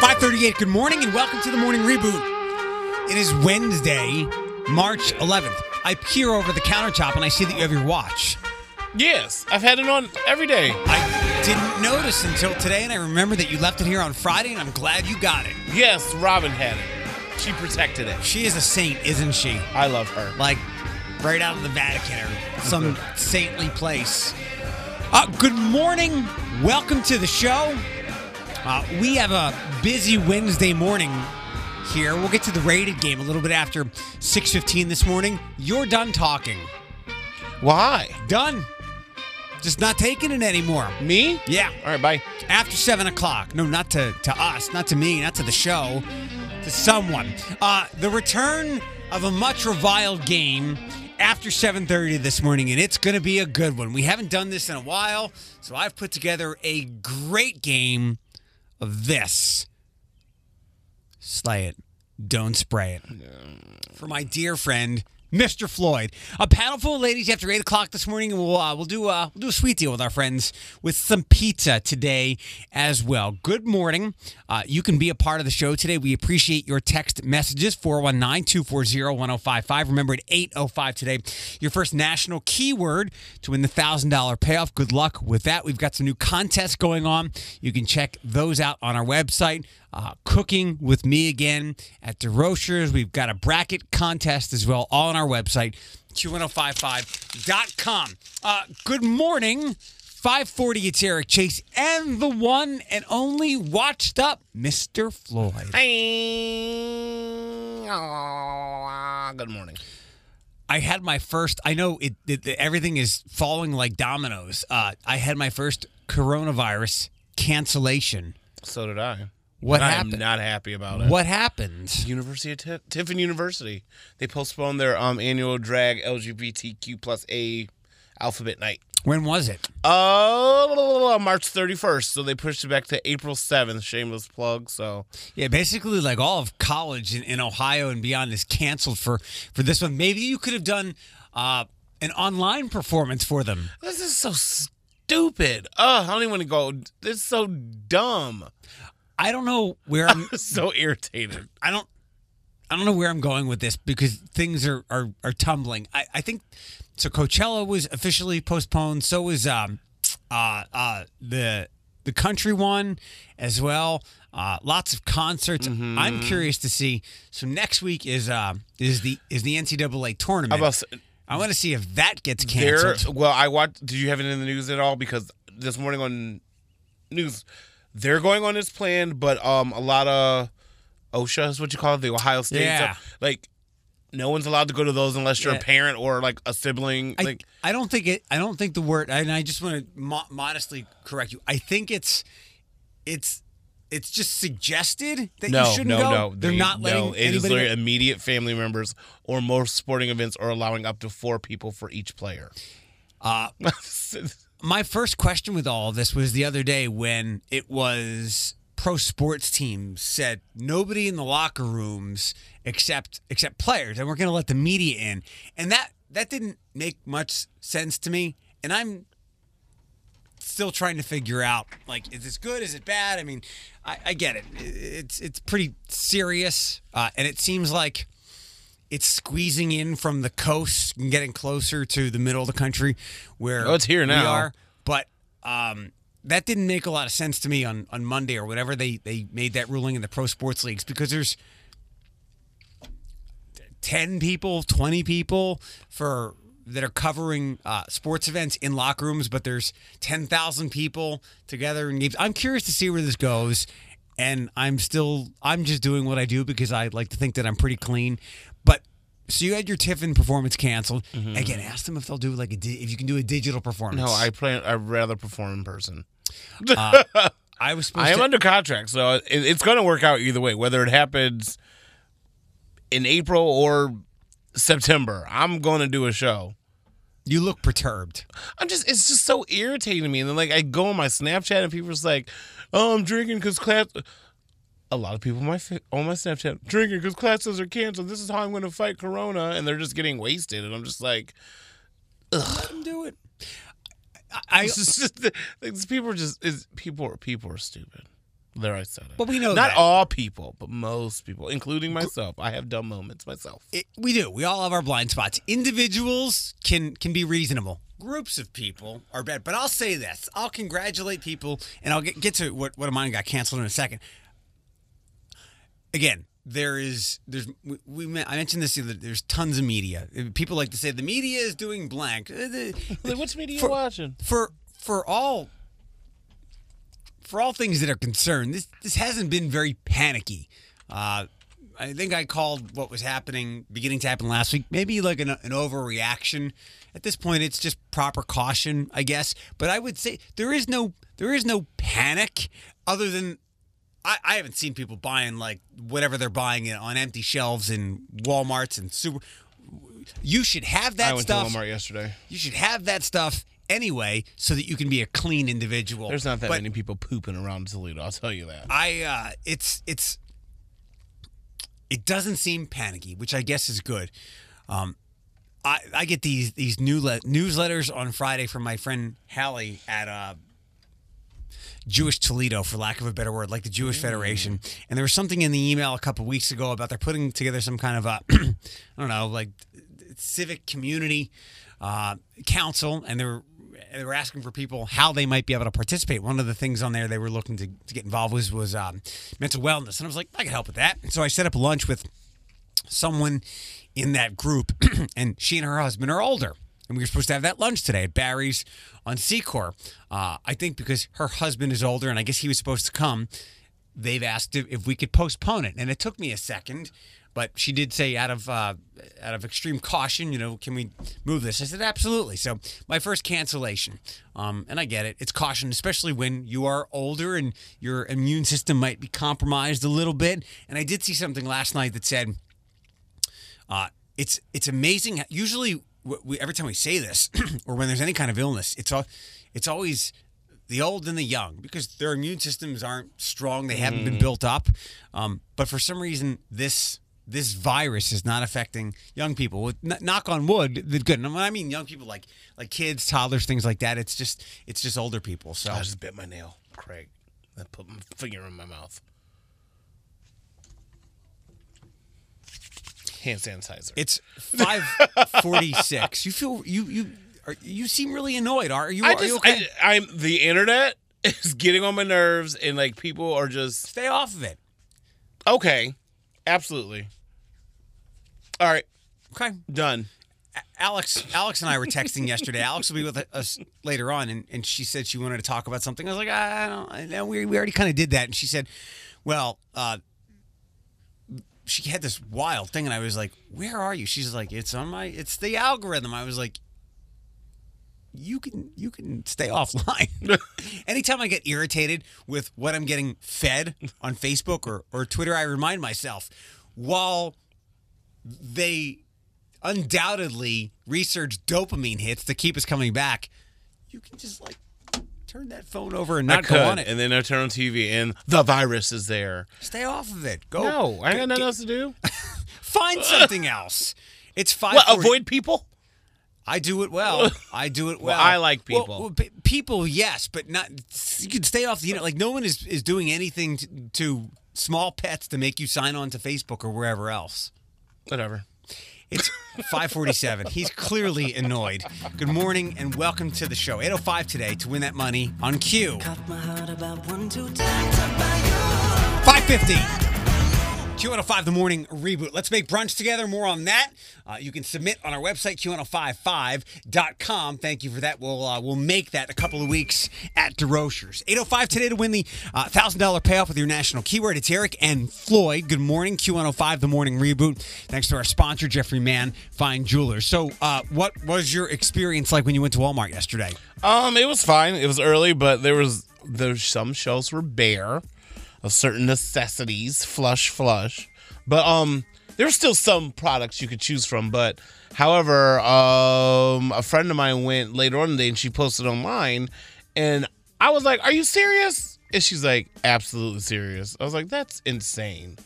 Five thirty-eight. Good morning and welcome to the morning reboot. It is Wednesday, March 11th. I peer over the countertop and I see that you have your watch. Yes, I've had it on every day. I didn't notice until today, and I remember that you left it here on Friday, and I'm glad you got it. Yes, Robin had it. She protected it. She is a saint, isn't she? I love her. Like right out of the Vatican or some saintly place. Uh, good morning. Welcome to the show. Uh, we have a busy Wednesday morning here. We'll get to the rated game a little bit after 6:15 this morning. You're done talking. Why? Done. Just not taking it anymore. Me? Yeah. All right, bye. after seven o'clock. No, not to, to us, not to me, not to the show, to someone. Uh, the return of a much reviled game after 7.30 this morning, and it's going to be a good one. We haven't done this in a while, so I've put together a great game of this. Slay it. Don't spray it. For my dear friend, Mr. Floyd. A panel full of ladies after eight o'clock this morning, and we'll uh, we'll do uh, we'll do a sweet deal with our friends with some pizza today as well. Good morning. Uh, you can be a part of the show today. We appreciate your text messages 419-240-1055. Remember at 805 today, your first national keyword to win the thousand dollar payoff. Good luck with that. We've got some new contests going on. You can check those out on our website. Uh, cooking with me again at DeRochers. We've got a bracket contest as well, all on our website, q1055.com. Uh, good morning. 540, it's Eric Chase and the one and only watched up Mr. Floyd. Hey. Aw, Good morning. I had my first, I know it, it everything is falling like dominoes. Uh, I had my first coronavirus cancellation. So did I. What happened? am not happy about it. What happened? University of Ti- Tiffin University. They postponed their um annual drag LGBTQ plus A alphabet night. When was it? Oh, March 31st. So they pushed it back to April 7th. Shameless plug. So Yeah, basically, like all of college in, in Ohio and beyond is canceled for for this one. Maybe you could have done uh, an online performance for them. this is so stupid. Ugh, I don't even want to go. This is so dumb. I don't know where I'm. so irritated. I don't. I don't know where I'm going with this because things are are, are tumbling. I, I think so. Coachella was officially postponed. So was um, uh, uh, the the country one as well. Uh, lots of concerts. Mm-hmm. I'm curious to see. So next week is uh, is the is the NCAA tournament. About I want to see if that gets there? canceled. Well, I watched. Did you have it in the news at all? Because this morning on news, they're going on as planned, but um, a lot of OHSAA is what you call it, the Ohio State Yeah. stuff. Like, no one's allowed to go to those unless you're Yeah. a parent or like a sibling. I, like, I don't think it. I don't think the word. And I just want to mo- modestly correct you. I think it's it's it's just suggested that no, you shouldn't no, go. no. They're They- not letting No, it is their immediate family members or most sporting events are allowing up to four people for each player. Uh, my first question with all of this was the other day when it was pro sports teams said nobody in the locker rooms except except players. And we're going to let the media in. And that that didn't make much sense to me. And i'm still trying to figure out like is this good? Is it bad? I mean i, I get it. It's it's pretty serious. Uh, and it seems like it's squeezing in from the coast and getting closer to the middle of the country where Oh, it's here now. we are. But um, that didn't make a lot of sense to me on, on Monday or whatever they, they made that ruling in the pro sports leagues because there's 10 people, 20 people for that are covering uh, sports events in locker rooms, but there's 10,000 people together in games. I'm curious to see where this goes. And I'm still, I'm just doing what I do because I like to think that I'm pretty clean. So you had your Tiffin performance canceled. Mm-hmm. Again, ask them if they'll do like a, di- if you can do a digital performance. No, I plan. I'd rather perform in person. Uh, I was supposed I am to. under contract, so it, it's going to work out either way. Whether it happens in April or September, I'm going to do a show. you look perturbed. I'm just, it's just so irritating to me. And then, like, I go on my Snapchat and people's like, "Oh, I'm drinking because class." A lot of people on my on my Snapchat drinking because classes are canceled. This is how I'm going to fight Corona, and they're just getting wasted. And I'm just like, Let them do it. I, I just, people are just is people are people are stupid. There, I said it. But we know not that. all people, but most people, including myself. I have dumb moments myself. it, we do. We all have our blind spots. Individuals can can be reasonable. Groups of people are bad. But I'll say this: I'll congratulate people, and I'll get, get to what what of mine got canceled in a second. Again, there is there's we, we I mentioned this other. There's tons of media. People like to say the media is doing blank. Uh, which media For- you watching? for for all for all things that are concerned, this this hasn't been very panicky. Uh, I think I called what was happening beginning to happen last week maybe like an, an overreaction. At this point, it's just proper caution, I guess. But I would say there is no there is no panic other than I, I haven't seen people buying like whatever they're buying on empty shelves in WalMarts and super. You should have that I went stuff. to Walmart yesterday. You should have that stuff anyway, so that you can be a clean individual. There's not that But many people pooping around Toledo. I'll tell you that. I, uh, it's it's it doesn't seem panicky, which I guess is good. Um, I I get these these new newsletters on Friday from my friend Hallie at uh, Jewish Toledo, for lack of a better word, like the Jewish Federation. And there was something in the email a couple weeks ago about they're putting together some kind of a I don't know like civic community uh, council, and they were they were asking for people how they might be able to participate. One of the things on there they were looking to, to get involved with was um, mental wellness, and I was like, I can help with that. And So I set up lunch with someone in that group, and she and her husband are older. And we were supposed to have that lunch today at Barry's on Secor. Uh, I think because her husband is older, and I guess he was supposed to come, they've asked if, we could postpone it. And it took me a second, but she did say out of uh, out of extreme caution, you know, can we move this? I said absolutely. So my first cancellation, um, and I get it. It's caution, especially when you are older and your immune system might be compromised a little bit. And I did see something last night that said. Uh, it's it's amazing. Usually, we, every time we say this, or when there's any kind of illness, it's all it's always the old and the young because their immune systems aren't strong. They haven't been built up. Um, but for some reason, this this virus is not affecting young people. With n- knock on wood, the good. And when I mean young people, like like kids, toddlers, things like that. It's just it's just older people. So I just bit my nail, Craig. I put my finger in my mouth. Hand sanitizer. it's five forty six. You feel you you are, you seem really annoyed. Are you? I are you just, okay? I, I'm the internet is getting on my nerves, and like people are just Stay off of it. okay. Absolutely. All right, Okay. done. Alex, Alex and I were texting yesterday. Alex will be with us later on, and, and she said she wanted to talk about something. I was like, I don't. I know we we already kind of did that, and she said, well, uh, she had this wild thing, and I was like, where are you? She's like, it's on my, it's the algorithm. I was like. You can you can stay offline. Anytime I get irritated with what I'm getting fed on Facebook or, or Twitter, I remind myself while they undoubtedly research dopamine hits to keep us coming back. You can just like turn that phone over and I not could, go on it. and then I turn on TV, and the virus is there. Stay off of it. Go. No, I got nothing else to do. Find something else. It's five. What? Avoid people? I do it well. I do it well. Well, I like people. well, pe- people, yes, but not. You can stay off the internet. Like no one is is doing anything to, to small pets to make you sign on to Facebook or wherever else. Whatever. It's 547. He's clearly annoyed. Good morning and welcome to the show. 805 today to win that money on Q. Cut my heart about one, two times about you. 550. Q105 The Morning Reboot. Let's make brunch together. More on that. Uh, you can submit on our website, q1055.com. Thank you for that. We'll uh, we'll make that a couple of weeks at DeRochers. 805 today to win the uh, $1,000 payoff with your national keyword. It's Eric and Floyd. Good morning. Q105 The Morning Reboot. Thanks to our sponsor, Jeffrey Mann, Fine Jewelers. So, uh, what was your experience like when you went to Walmart yesterday? Um, it was fine. It was early, but there was there's some shelves were bare of certain necessities, flush, flush. But um, there's still some products you could choose from. But however, um, a friend of mine went later on in the day and she posted online, and I was like, "Are you serious?" And she's like, absolutely serious. I was like, that's insane.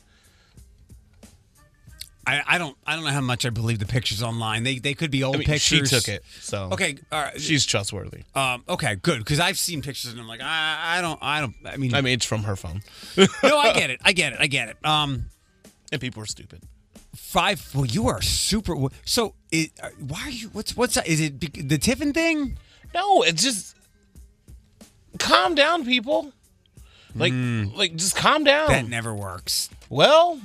I, I don't I don't know how much I believe the pictures online. They they could be old I mean, pictures. she took it. So Okay, all right. she's trustworthy. um, okay, good because I've seen pictures and I'm like I, I don't I don't I mean I mean, it's from her phone. no I get it I get it I get it. Um, and people are stupid. five. Well, you are super. So it, uh, why are you? What's what's is it the Tiffin thing? No, it's just calm down, people. Like, like just calm down. That never works. well,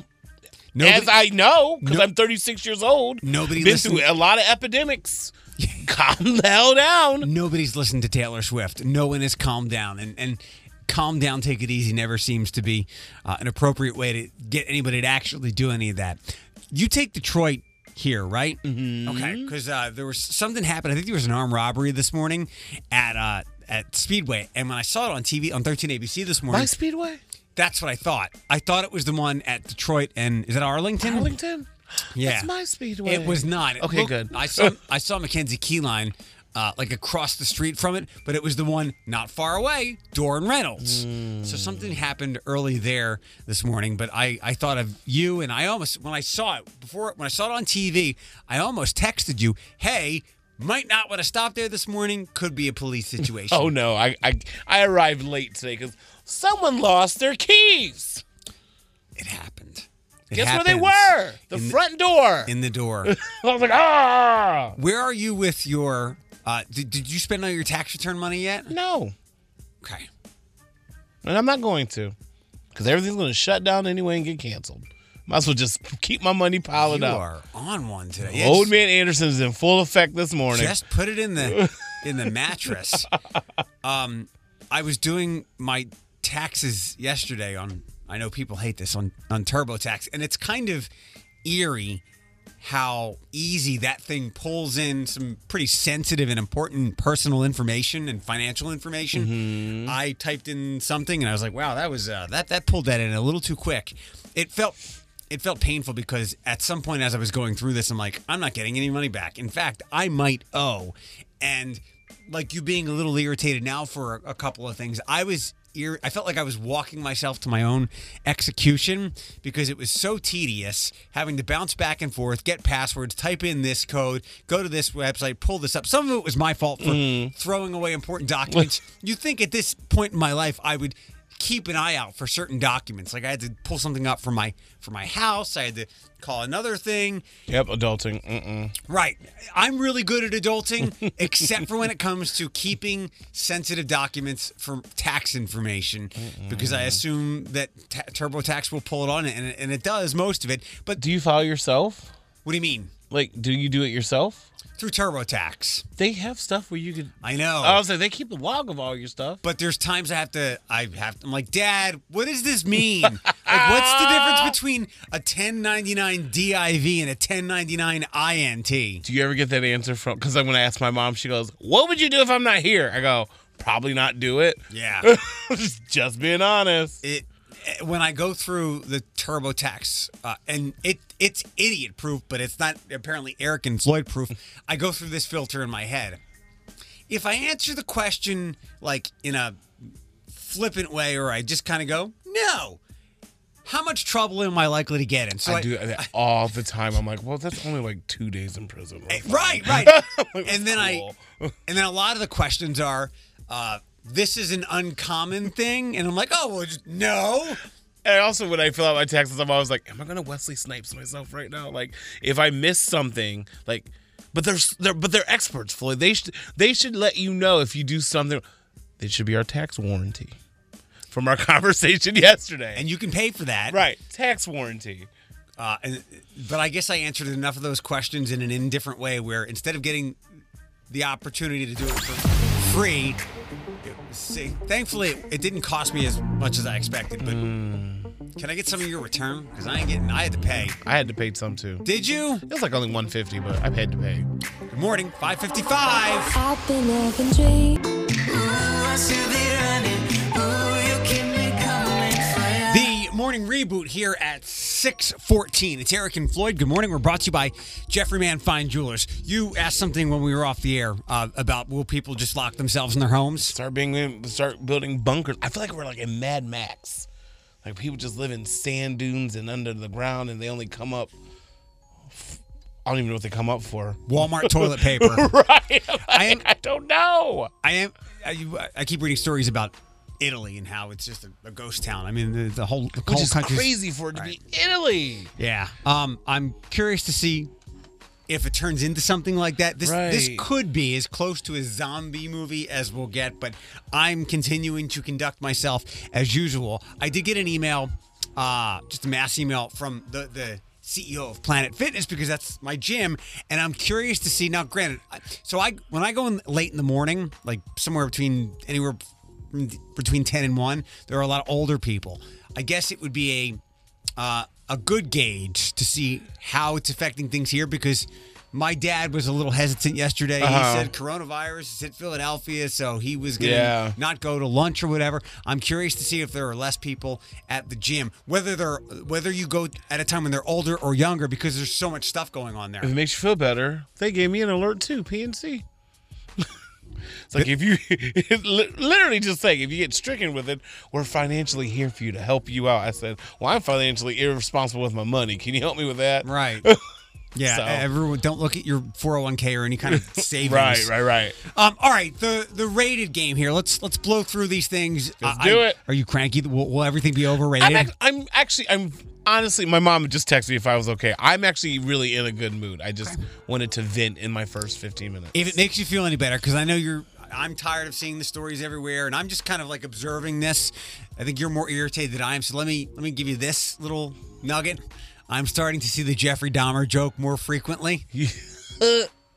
Nobody, as I know, because No- I'm 36 years old. Nobody been listened- through a lot of epidemics. calm the hell down. nobody's listened to Taylor Swift. No one has calmed down, and and calm down, take it easy never seems to be uh, an appropriate way to get anybody to actually do any of that. You take Detroit here, right? Mm-hmm. Okay, because uh, there was something happened. I think there was an armed robbery this morning at uh, at Speedway, and when I saw it on TV on 13 ABC this morning, By Speedway, that's what I thought. I thought it was the one at Detroit and is it Arlington? Arlington. Yeah, That's my Speedway. It was not. It Okay, looked- good. I saw I saw Mackenzie Keyline uh, like across the street from it, but it was the one not far away, Dorr and Reynolds. So something happened early there this morning. But I I thought of you, and I almost when I saw it before when I saw it on TV, I almost texted you, "Hey." Might not want to stop there this morning. Could be a police situation. Oh no, I I, I arrived late today because someone lost their keys. it happened. It Guess where they were? The In the- front door. in the door. I was like, ah. Where are you with your? Uh, did, did you spend all your tax return money yet? No, Okay. and I'm not going to, because everything's going to shut down anyway and get canceled. Might as well just keep my money piled You up. You are on one today. Yeah, Old just- man Anderson is in full effect this morning. Just put it in the in the mattress. Um, I was doing my taxes yesterday on. I know people hate this on on TurboTax, and it's kind of eerie how easy that thing pulls in some pretty sensitive and important personal information and financial information. I typed in something and I was like, "Wow, that was uh, that that pulled that in a little too quick." It felt it felt painful because at some point as I was going through this, I'm like, I'm not getting any money back. In fact, I might owe. And like you being a little irritated now for a, a couple of things, I was. Ir- I felt like I was walking myself to my own execution because it was so tedious having to bounce back and forth, get passwords, type in this code, go to this website, pull this up. Some of it was my fault for mm. throwing away important documents. you think at this point in my life I would keep an eye out for certain documents. Like I had to pull something up for my for my house. I had to call another thing. Yep, adulting. Mm-mm. Right. I'm really good at adulting, except for when it comes to keeping sensitive documents for tax information, because I assume that ta- TurboTax will pull it on, and it, and it does most of it. But Do you file yourself? what do you mean Like, do you do it yourself? through TurboTax? They have stuff where you could. I know. I was like, they keep a log of all your stuff. but there's times I have to. I have. I'm like, Dad, what does this mean? like, what's the difference between a 1099 div and a 1099 int? Do you ever get that answer from? Because I'm going to ask my mom. She goes, "What would you do if I'm not here?" I go, "Probably not do it." Yeah. just, just being honest. it when I go through the TurboTax, uh, and it it's idiot proof, but it's not apparently Eric and Floyd proof. I go through this filter in my head. If I answer the question like in a flippant way, or I just kind of go, no, how much trouble am I likely to get in? So I do that all the time. I'm like, well, that's only like two days in prison. Right, right. Like, and then cool. I, and then a lot of the questions are, uh, this is an uncommon thing, and I'm like, oh well, just, no. And also, when I fill out my taxes, I'm always like, "Am I gonna Wesley Snipes myself right now? Like, if I miss something, like, but they're, they're but they're experts, Floyd. They should they should let you know if you do something. They should be our tax warranty from our conversation yesterday. And you can pay for that, right, tax warranty. Uh, and, but I guess I answered enough of those questions in an indifferent way where instead of getting the opportunity to do it for free, it see, thankfully it, it didn't cost me as much as I expected. But hmm. can I get some of your return? Because I ain't getting, I had to pay. I had to pay some too. Did you? It was like only 150, but I had to pay. Good morning, 555. I've been having dreams. Ooh, I should be running. Ooh, you keep me coming for ya. The morning reboot here at 614. It's Eric and Floyd. Good morning. We're brought to you by Jeffrey Mann Fine Jewelers. You asked something when we were off the air uh, about will people just lock themselves in their homes? Start being start building bunkers. I feel like we're like in Mad Max. Like people just live in sand dunes and under the ground, and they only come up. I don't even know what they come up for. Walmart toilet paper. right? Like, I I, don't know. I am. I, I keep reading stories about Italy and how it's just a, a ghost town. I mean, the, the whole the Which is country's crazy for it to be Italy. Yeah. Um, I'm curious to see if it turns into something like that. This this Right. could be as close to a zombie movie as we'll get, but I'm continuing to conduct myself as usual. I did get an email, uh, just a mass email from the the CEO of Planet Fitness because that's my gym, and I'm curious to see. Now, granted, I- so I when I go in late in the morning, like somewhere between anywhere between ten and one, there are a lot of older people. I guess it would be a uh, a good gauge to see how it's affecting things here because my dad was a little hesitant yesterday. Uh-huh. He said coronavirus is hit Philadelphia, so he was going to Yeah. not go to lunch or whatever. I'm curious to see if there are less people at the gym, whether they're whether you go at a time when they're older or younger because there's so much stuff going on there. If it makes you feel better, they gave me an alert too. PNC. It's like if you literally just saying if you get stricken with it, we're financially here for you to help you out. I said, well, I'm financially irresponsible with my money. Can you help me with that? Right. Yeah, So- everyone don't look at your 401k or any kind of savings. Right, right, right. Um, all right, the the rated game here. Let's let's blow through these things. Let's do I- it. Are you cranky? Will, will everything be overrated? I'm, I'm actually, I'm honestly, my mom just texted me if I was okay. I'm actually really in a good mood. I just wanted to vent in my first 15 minutes. if it makes you feel any better, because I know you're. I'm tired of seeing the stories everywhere, and I'm just kind of like observing this. I think you're more irritated than I am. So let me let me give you this little nugget. I'm starting to see the Jeffrey Dahmer joke more frequently.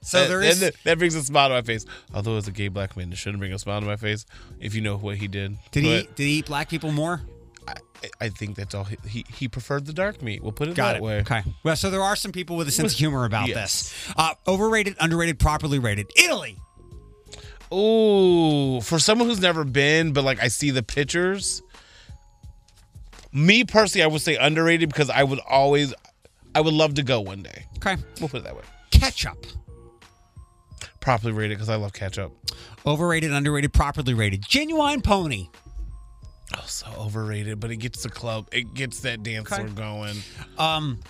So there is. that, that brings a smile to my face. Although as a gay black man, it shouldn't bring a smile to my face if you know what he did. did he But did he eat black people more? I, I think that's all. He, he he preferred the dark meat. We'll put it Got that it. way. Okay. Well, so there are some people with a sense of humor about Yes. this. Uh, overrated, underrated, properly rated. Italy. Oh, for someone who's never been, but like I see the pictures. Me personally, I would say underrated because I would always, I would love to go one day. Okay. We'll put it that way. Ketchup. Properly rated because I love ketchup. Overrated, underrated, properly rated. Ginuwine pony. Oh, so overrated, but it gets the club, it gets that dance Okay. floor going. Um,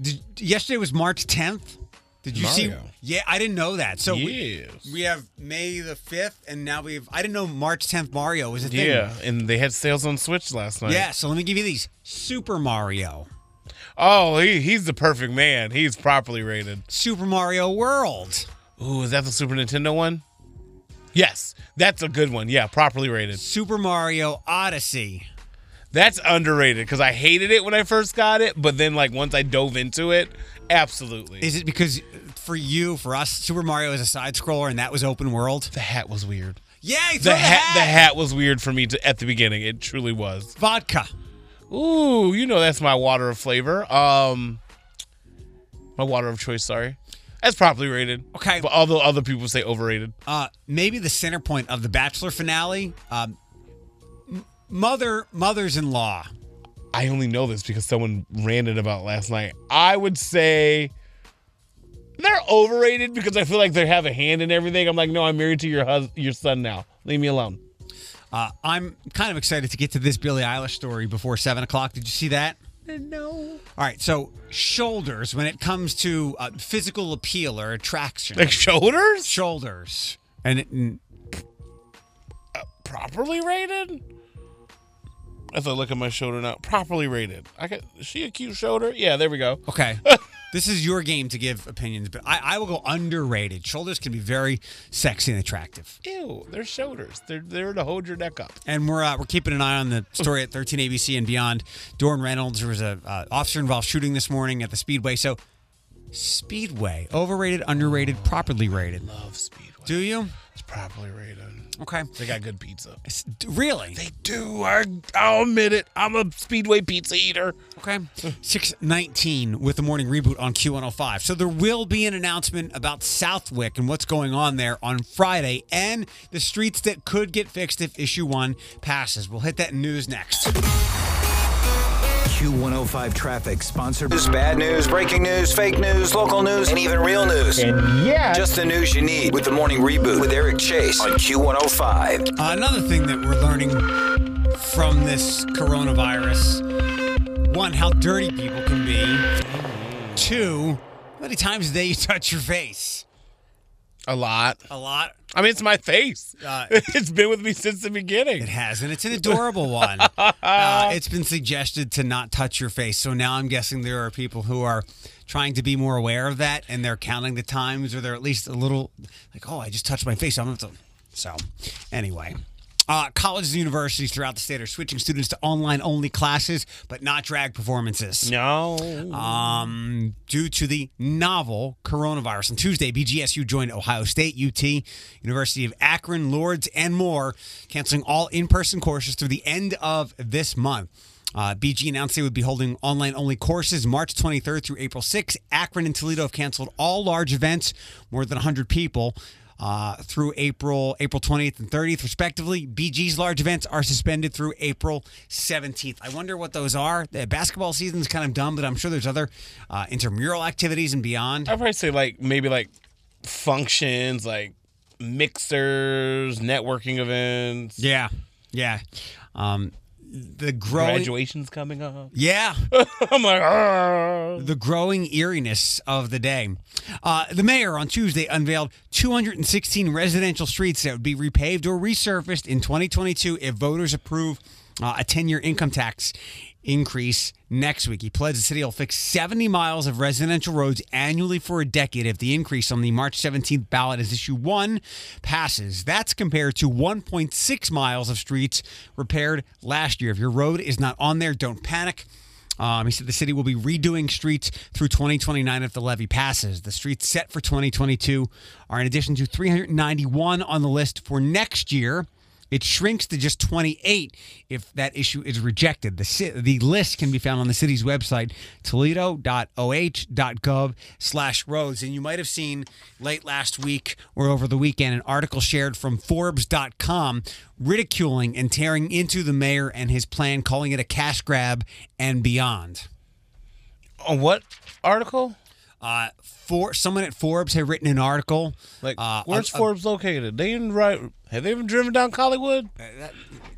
did, yesterday was March 10th. Did you see? Yeah, I didn't know that. So we, we have May the 5th, and now we have, I didn't know March 10th Mario was a thing. Yeah, and they had sales on Switch last night. Yeah, so let me give you these. Super Mario. Oh, he, he's the perfect man. He's properly rated. Super Mario World. Ooh, is that the Super Nintendo one? Yes, that's a good one. Yeah, properly rated. Super Mario Odyssey. That's underrated because I hated it when I first got it, but then like once I dove into it, absolutely. Is it because for you, for us, Super Mario is a side scroller and that was open world? the hat was weird. Yeah, The throw hat, the hat was weird for me to, at the beginning. It truly was. Vodka. Ooh, you know that's my water of flavor. Um, my water of choice. Sorry, that's properly rated. Okay. but although other people say overrated. Uh, maybe the center point of the Bachelor finale. Um, mother, mothers-in-law. I only know this because someone ranted about last night. I would say they're overrated because I feel like they have a hand in everything. I'm like, no, I'm married to your hus- your son now. Leave me alone. Uh, I'm kind of excited to get to this Billie Eilish story before seven o'clock. Did you see that? No. All right, so shoulders when it comes to uh, physical appeal or attraction. Like shoulders? shoulders, and, it, and Properly rated? As I look at my shoulder now, properly rated. I got is she a cute shoulder? Yeah, there we go. okay, this is your game to give opinions, but I, I will go underrated. Shoulders can be very sexy and attractive. Ew, they're shoulders. They're there to hold your neck up. And we're uh, we're keeping an eye on the story at 13 ABC and beyond. Dorr and Reynolds, there was a uh, officer involved shooting this morning at the Speedway. So, Speedway, overrated, underrated, properly rated. Love Speedway. Do you? It's properly rated. Okay. They got good pizza. S- d- Really? They do. I, I'll admit it. I'm a Speedway pizza eater. Okay. 619 with the morning reboot on Q105. So there will be an announcement about Southwyck and what's going on there on Friday and the streets that could get fixed if issue one passes. We'll hit that news next. Q105 traffic sponsored by bad news, breaking news, fake news, local news, and even real news. And yeah, Just the news you need with the morning reboot with Eric Chase on Q105. Uh, another thing that we're learning from this coronavirus one, how dirty people can be. Two, how many times a day you touch your face? A lot. A lot. I mean, it's my face. Uh, it's been with me since the beginning. It has, and it's an adorable one. Uh, it's been suggested to not touch your face, so now I'm guessing there are people who are trying to be more aware of that, and they're counting the times, or they're at least a little like, "Oh, I just touched my face." I'm gonna. So, anyway. Uh, colleges and universities throughout the state are switching students to online only classes, but not drag performances. No. Um, due to the novel coronavirus. On Tuesday, BGSU joined Ohio State, UT, University of Akron, Lourdes, and more, canceling all in person courses through the end of this month. Uh, BG announced they would be holding online only courses March 23rd through April 6th. Akron and Toledo have canceled all large events, more than 100 people. Uh, through April April 20th and 30th, respectively. BG's large events are suspended through April 17th. I wonder what those are. The basketball season's kind of dumb, but I'm sure there's other uh, intramural activities and beyond. I'd probably say like maybe like functions, like mixers, networking events. Yeah, yeah. Um, the growing, Graduation's coming up. yeah, I'm like, "Ah." the growing eeriness of the day. Uh, the mayor on Tuesday unveiled 216 residential streets that would be repaved or resurfaced in 2022 if voters approve uh, a 10 year income tax increase next week. He pledged the city will fix 70 miles of residential roads annually for a decade if the increase on the March 17th ballot as issue one passes. That's compared to 1.6 miles of streets repaired last year. If your road is not on there, don't panic. Um, he said the city will be redoing streets through 2029 if the levy passes. The streets set for 2022 are in addition to 391 on the list for next year. It shrinks to just 28 if that issue is rejected. The, the list can be found on the city's website, toledo.oh.gov slash roads. And you might have seen late last week or over the weekend an article shared from Forbes.com ridiculing and tearing into the mayor and his plan, calling it a cash grab and beyond. On what article? Uh, for someone at Forbes had written an article. Like, uh, where's a- a- Forbes located? They even right? Have they even driven down Collywood?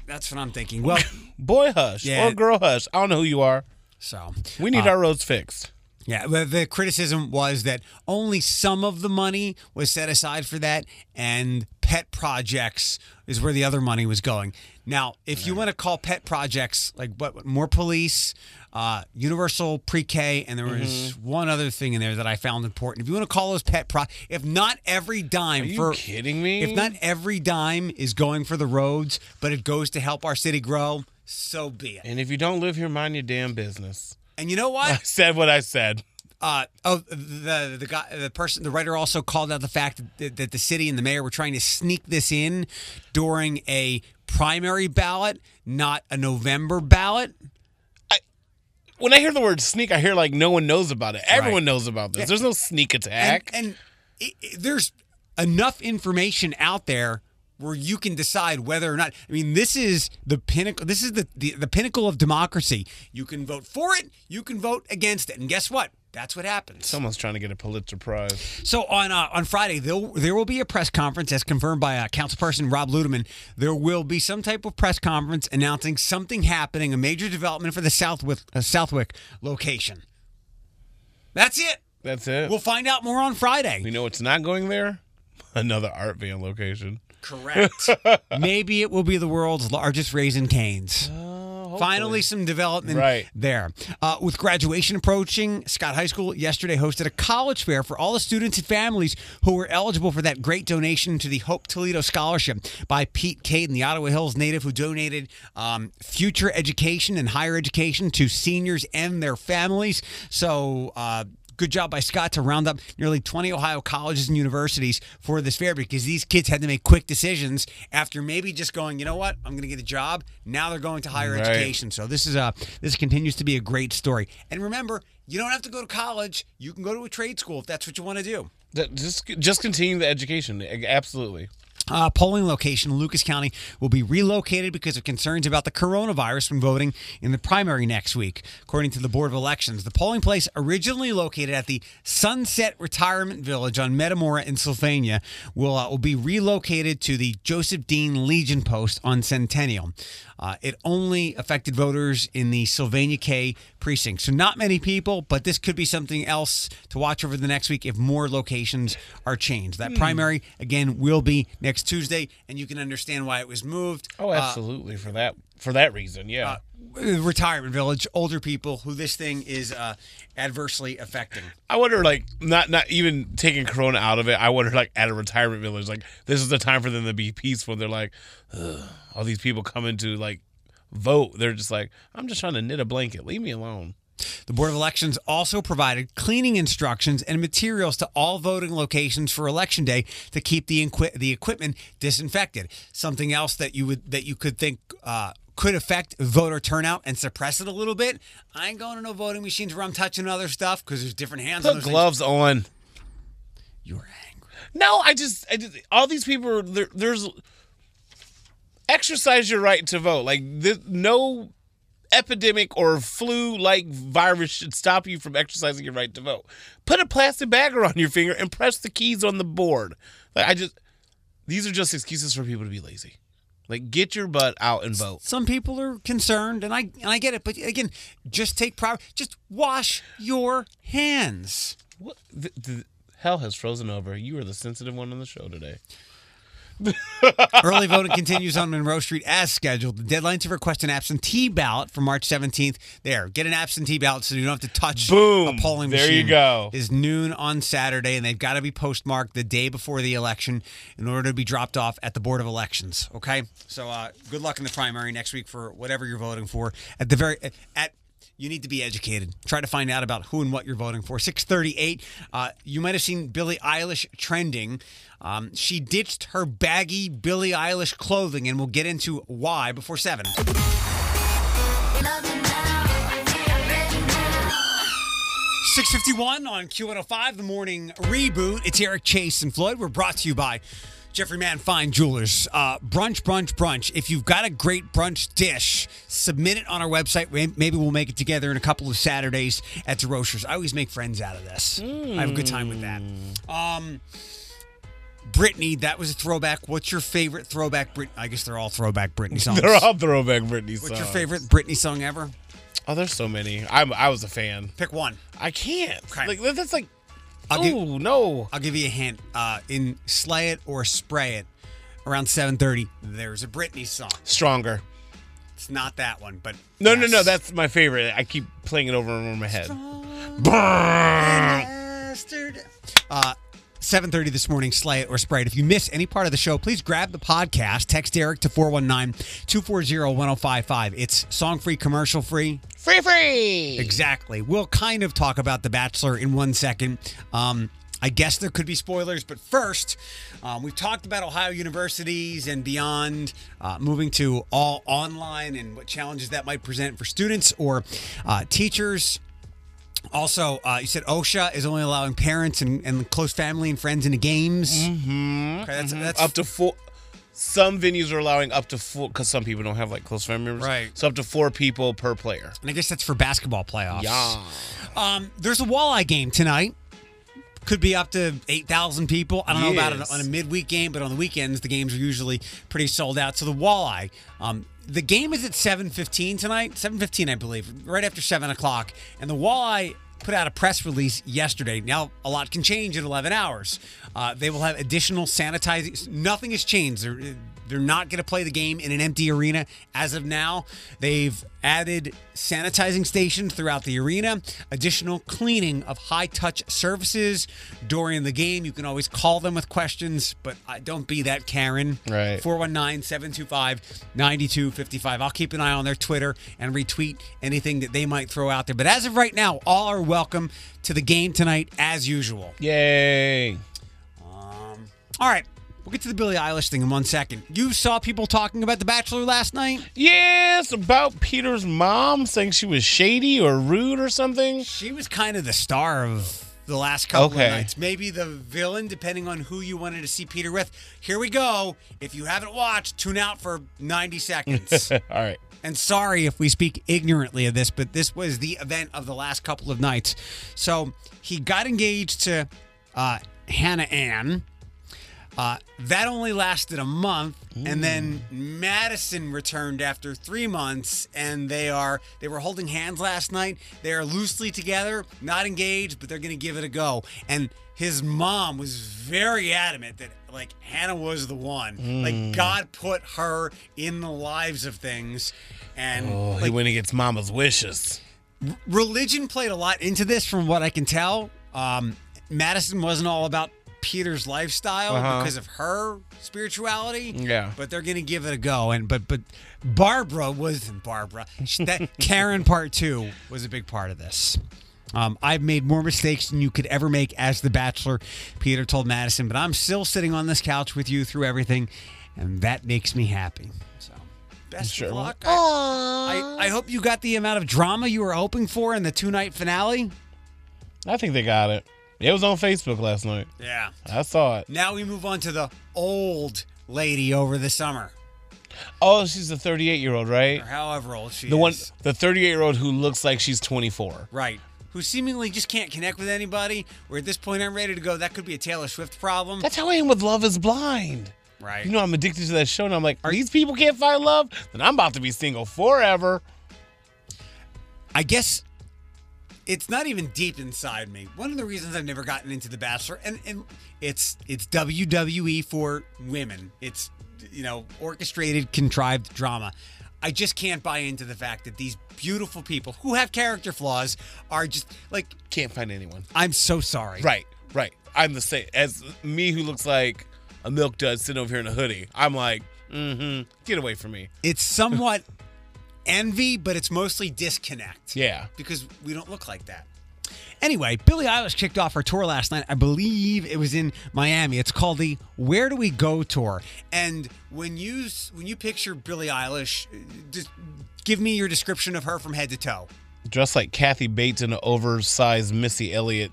That's what I'm thinking. Well, Boy hush Yeah. or girl hush. I don't know who you are. so We need our roads fixed. Yeah, the, the criticism was that only some of the money was set aside for that, and pet projects is where the other money was going. Now, if you want to call pet projects like what, more police, uh, universal pre-K, and there was Mm-hmm. one other thing in there that I found important. If you want to call those pet pro, if not every dime Are you for kidding me? if not every dime is going for the roads, but it goes to help our city grow, so be it. And if you don't live here, mind your damn business. And you know what? I said what I said. Uh, oh, the the guy, the person, the writer also called out the fact that, that the city and the mayor were trying to sneak this in during a primary ballot, not a November ballot. When I hear the word sneak, I hear like no one knows about it. Everyone knows about this. Yeah. There's no sneak And, attack. and it, it- there's enough information out there where you can decide whether or not. I mean, this is the pinnacle. This is the, the the pinnacle of democracy. You can vote for it. You can vote against it. And guess what? That's what happens. Someone's trying to get a Pulitzer Prize. So on uh, on Friday, there there will be a press conference as confirmed by uh, Councilperson Rob Ludeman. There will be some type of press conference announcing something happening, a major development for the Southwyck uh, Southwyck location. That's it. That's it. We'll find out more on Friday. you know what's not going there? Another art van location. Correct. Maybe it will be the world's largest Raising Cane's. Finally, some development Right. there. Uh, with graduation approaching, Scott High School yesterday hosted a college fair for all the students and families who were eligible for that great donation to the Hope Toledo Scholarship by Pete Kadens, the Ottawa Hills native who donated um, future education and higher education to seniors and their families. So, uh, good job by Scott to round up nearly 20 Ohio colleges and universities for this fair because these kids had to make quick decisions after maybe just going, you know what, I'm going to get a job. Now they're going to higher Right. education. So this is a this continues to be a great story. And remember, you don't have to go to college. You can go to a trade school if that's what you want to do. That- Just just continue the education. Absolutely. Uh, polling location in Lucas County will be relocated because of concerns about the coronavirus from voting in the primary next week. According to the Board of Elections, the polling place, originally located at the Sunset Retirement Village on Metamora in Sylvania, will, uh, will be relocated to the Joseph Diehn Legion Post on Centennial. Uh, it only affected voters in the Sylvania K precinct. So, not many people, but this could be something else to watch over the next week if more locations are changed. That primary, again, will be next Tuesday, and you can understand why it was moved. Oh, absolutely for that for that reason. Yeah. Uh, retirement village, older people who this thing is uh, adversely affecting. I wonder, like, not not even taking Corona out of it. I wonder, like, at a retirement village, like, this is the time for them to be peaceful. They're like, all these people coming to like vote. They're just like, I'm just trying to knit a blanket. Leave me alone. The Board of Elections also provided cleaning instructions and materials to all voting locations for Election Day to keep the the equipment disinfected. Something else that you would that you could think uh, could affect voter turnout and suppress it a little bit. I ain't going to no voting machines where I'm touching other stuff because there's different hands. on Put things. gloves on. You're angry. No, I just, I just all these people. Are, there, there's exercise your right to vote. Like this, no epidemic or flu-like virus should stop you from exercising your right to vote. Put a plastic bag around your finger and press the keys on the board. Like I just, these are just excuses for people to be lazy. Like get your butt out and vote. Some people are concerned, and I and I get it. But again, just take proper. Just wash your hands. What the, the hell has frozen over? You are the sensitive one on the show today. Early voting continues on Monroe Street as scheduled. The deadline to request an absentee ballot for March 17th. There, get an absentee ballot so you don't have to touch Boom. a polling There machine. you go. Is noon on Saturday, and they've got to be postmarked the day before the election in order to be dropped off at the Board of Elections. Okay, so uh, good luck in the primary next week for whatever you're voting for. At the very at you need to be educated. Try to find out about who and what you're voting for. 638. Uh, you might have seen Billie Eilish trending. Um, she ditched her baggy Billie Eilish clothing, and we'll get into why before 7. 651 on Q105, the morning reboot. It's Eric Chase and Floyd. We're brought to you by Jeffrey Mann Fine Jewelers. Uh, brunch, brunch, brunch. If you've got a great brunch dish, submit it on our website. Maybe we'll make it together in a couple of Saturdays at the Roasters. I always make friends out of this. I have a good time with that. Um, Brittany, that was a throwback. What's your favorite throwback? Brit- I guess they're all throwback Britney songs. They're all throwback Britney songs. What's your favorite Britney song ever? Oh, there's so many. I'm, I was a fan. Pick one. I can't. Okay. Like that's like. I'll give- oh no. I'll give you a hint. Uh, in Slay It or Spray It, around 7:30, there's a Britney song. Stronger. It's not that one, but No, no, no. That's my favorite. I keep playing it over and over in my head. Bastard. Uh, 7.30 this morning, Slay It or Spray It. If you miss any part of the show, please grab the podcast. Text Eric to 419-240-1055. It's song-free, commercial-free. Free, free. Exactly. We'll kind of talk about The Bachelor in one second. Um, I guess there could be spoilers, but first, um, we've talked about Ohio universities and beyond uh, moving to all online and what challenges that might present for students or uh, teachers. Also, uh, you said OHSAA is only allowing parents and, and close family and friends into games. Mm-hmm. Okay, that's, that's Up to four. Some venues are allowing up to four because some people don't have like close family members. Right. So up to four people per player. and I guess that's for basketball playoffs. Yeah. Um, there's a walleye game tonight. Could be up to 8,000 people. I don't know about it on a midweek game, but on the weekends, the games are usually pretty sold out. So the walleye, um, the game is at 7.15 tonight. 7.15, I believe, right after 7 o'clock. And the walleye put out a press release yesterday. Now, a lot can change in 11 hours. Uh, they will have additional sanitizing. Nothing has changed. They're, they're not going to play the game in an empty arena as of now. They've added sanitizing stations throughout the arena, additional cleaning of high touch surfaces during the game. You can always call them with questions, but don't be that Karen. Right. 419 725 9255. I'll keep an eye on their Twitter and retweet anything that they might throw out there. But as of right now, all are welcome to the game tonight as usual. Yay. Um, all right. We'll get to the Billie Eilish thing in one second. You saw people talking about The Bachelor last night? Yes, about Peter's mom saying she was shady or rude or something. She was kind of the star of the last couple Okay. of nights. Maybe the villain, depending on who you wanted to see Peter with. Here we go. If you haven't watched, tune out for 90 seconds. All right. and sorry if we speak ignorantly of this, but this was the event of the last couple of nights. So he got engaged to uh, Hannah Ann. Uh, that only lasted a month, and then Madison returned after three months, and they are they were holding hands last night. They are loosely together, not engaged, but they're going to give it a go. And his mom was very adamant that like Hannah was the one. Like God put her in the lives of things, and Oh, he like, went against Mama's wishes. religion played a lot into this, from what I can tell. Um, Madison wasn't all about Peter's lifestyle Uh-huh. because of her spirituality. Yeah. but they're gonna give it a go. And but but Barbara was Barbara. She- That Karen part two was a big part of this. Um, I've made more mistakes than you could ever make as the Bachelor, Peter told Madison, but I'm still sitting on this couch with you through everything, and that makes me happy. So, best Sure. of luck. I, I, I hope you got the amount of drama you were hoping for in the two night finale. I think they got it. It was on Facebook last night. Yeah. I saw it. Now we move on to the old lady over the summer, Oh, she's the 38 year old, right? or however old she The is. one, the 38 year old who looks like she's 24. Right. Who seemingly just can't connect with anybody. Where at this point I'm ready to go. That could be a Taylor Swift problem. That's how I am with Love Is Blind. right. You know, I'm addicted to that show, and I'm like, are these people can't find love? Then I'm about to be single forever. I guess it's not even deep inside me. One of the reasons I've never gotten into The Bachelor, and, and it's it's WWE for women. It's you know orchestrated, contrived drama. I just can't buy into the fact that these beautiful people who have character flaws are just like Can't find anyone. I'm so sorry. Right, right. I'm the same as me who looks like a milk dud sitting over here in a hoodie. I'm like, mm-hmm, get away from me. It's somewhat envy, but it's mostly disconnect. Yeah. because we don't look like that. Anyway, Billie Eilish kicked off her tour last night. I believe it was in Miami. It's called the Where Do We Go tour. And when you when you picture Billie Eilish, uh, just give me your description of her from head to toe. Dressed like Kathy Bates in an oversized Missy Elliott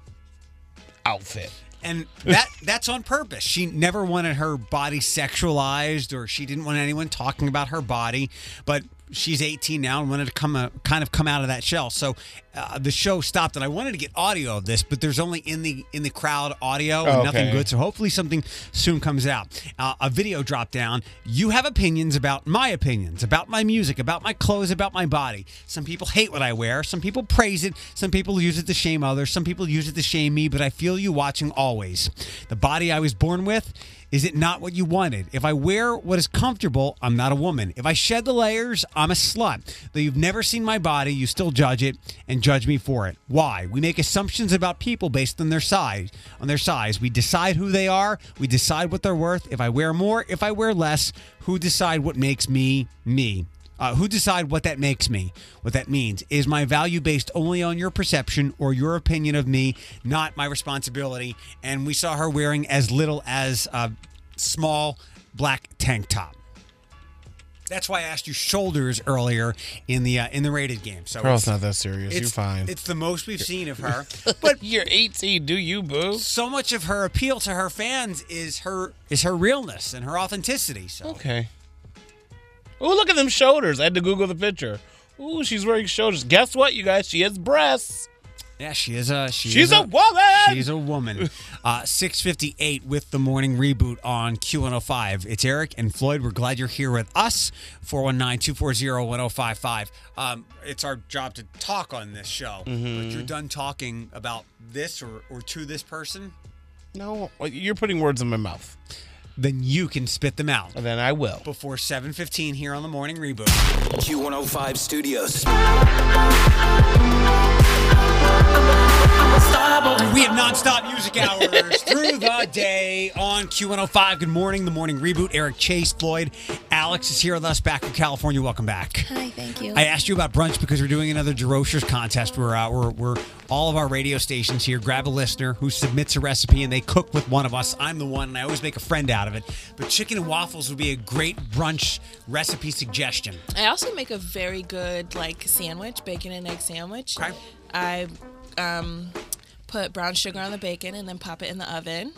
outfit. And that that's on purpose. She never wanted her body sexualized or she didn't want anyone talking about her body, but she's 18 now and wanted to come uh, kind of come out of that shell. So uh, the show stopped and I wanted to get audio of this, but there's only in the in the crowd audio and nothing good. So hopefully something soon comes out. Uh, a video drop down. You have opinions about my opinions, about my music, about my clothes, about my body. Some people hate what I wear. Some people praise it. Some people use it to shame others. Some people use it to shame me, but I feel you watching always. The body I was born with, is it not what you wanted? If I wear what is comfortable, I'm not a woman. If I shed the layers, I'm a slut. Though you've never seen my body, you still judge it and judge me for it. Why? We make assumptions about people based on their size. On their size, we decide who they are. We decide what they're worth. If I wear more, if I wear less, who decide what makes me me? Uh, who decide what that makes me? What that means is my value based only on your perception or your opinion of me, not my responsibility. And we saw her wearing as little as a small black tank top. That's why I asked you shoulders earlier in the uh, in the rated game. So Girl's it's, not that serious. You're fine. It's the most we've seen of her, but You're 18, do you, boo? so much of her appeal to her fans is her is her realness and her authenticity. So Okay. Oh, look at them shoulders. I had to Google the picture. Ooh, she's wearing shoulders. Guess what, you guys? She has breasts. Yeah, she is a she She's is a woman! She's a woman. Uh, Six fifty eight with the morning reboot on Q one hundred five. It's Eric and Floyd. We're glad you're here with us. 419-240-1055. Um, it's our job to talk on this show. But you're done talking about this or, or to this person, No, you're putting words in my mouth. Then you can spit them out And then I will. before seven fifteen here on the morning reboot. Q105 Studios. We have nonstop music hours through the day on Q105. Good morning, the morning reboot. Eric Chase, Floyd, Alex is here with us back from California. Welcome back. Hi, thank you. I asked you about brunch because we're doing another DeRochers contest where uh, we're, we're all of our radio stations here grab a listener who submits a recipe and they cook with one of us. I'm the one, and I always make a friend out of it. But chicken and waffles would be a great brunch recipe suggestion. I also make a very good like sandwich, bacon and egg sandwich. Okay. I um, put brown sugar on the bacon and then pop it in the oven.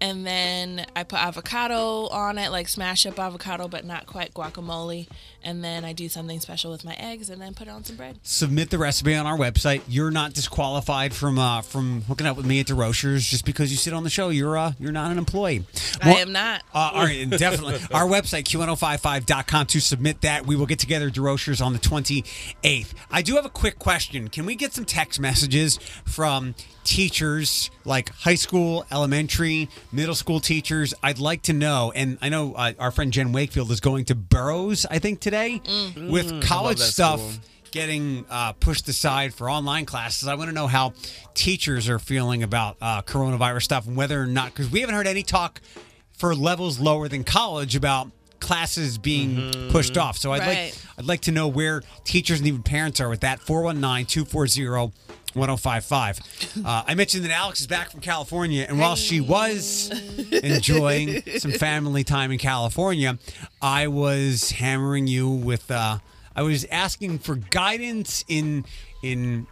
And then I put avocado on it, like smash up avocado, but not quite guacamole. And then I do something special with my eggs and then put it on some bread. Submit the recipe on our website. You're not disqualified from uh, from hooking up with me at DeRochers just because you sit on the show. You're uh, you're not an employee. I am not. Uh, all right, definitely. Our website, q1055.com, to submit that. We will get together at DeRochers on the 28th. I do have a quick question. Can we get some text messages from teachers, like high school, elementary, middle school teachers? I'd like to know. And I know uh, our friend Jen Wakefield is going to Burroughs, I think, today with college stuff school. getting uh, pushed aside for online classes. I want to know how teachers are feeling about uh, coronavirus stuff and whether or not, because we haven't heard any talk for levels lower than college about classes being pushed off. So I'd like I'd like to know where teachers and even parents are with that. 419-240 1055. Uh, I mentioned that Alex is back from California, and while she was enjoying some family time in California, I was hammering you with. Uh, I was asking for guidance in in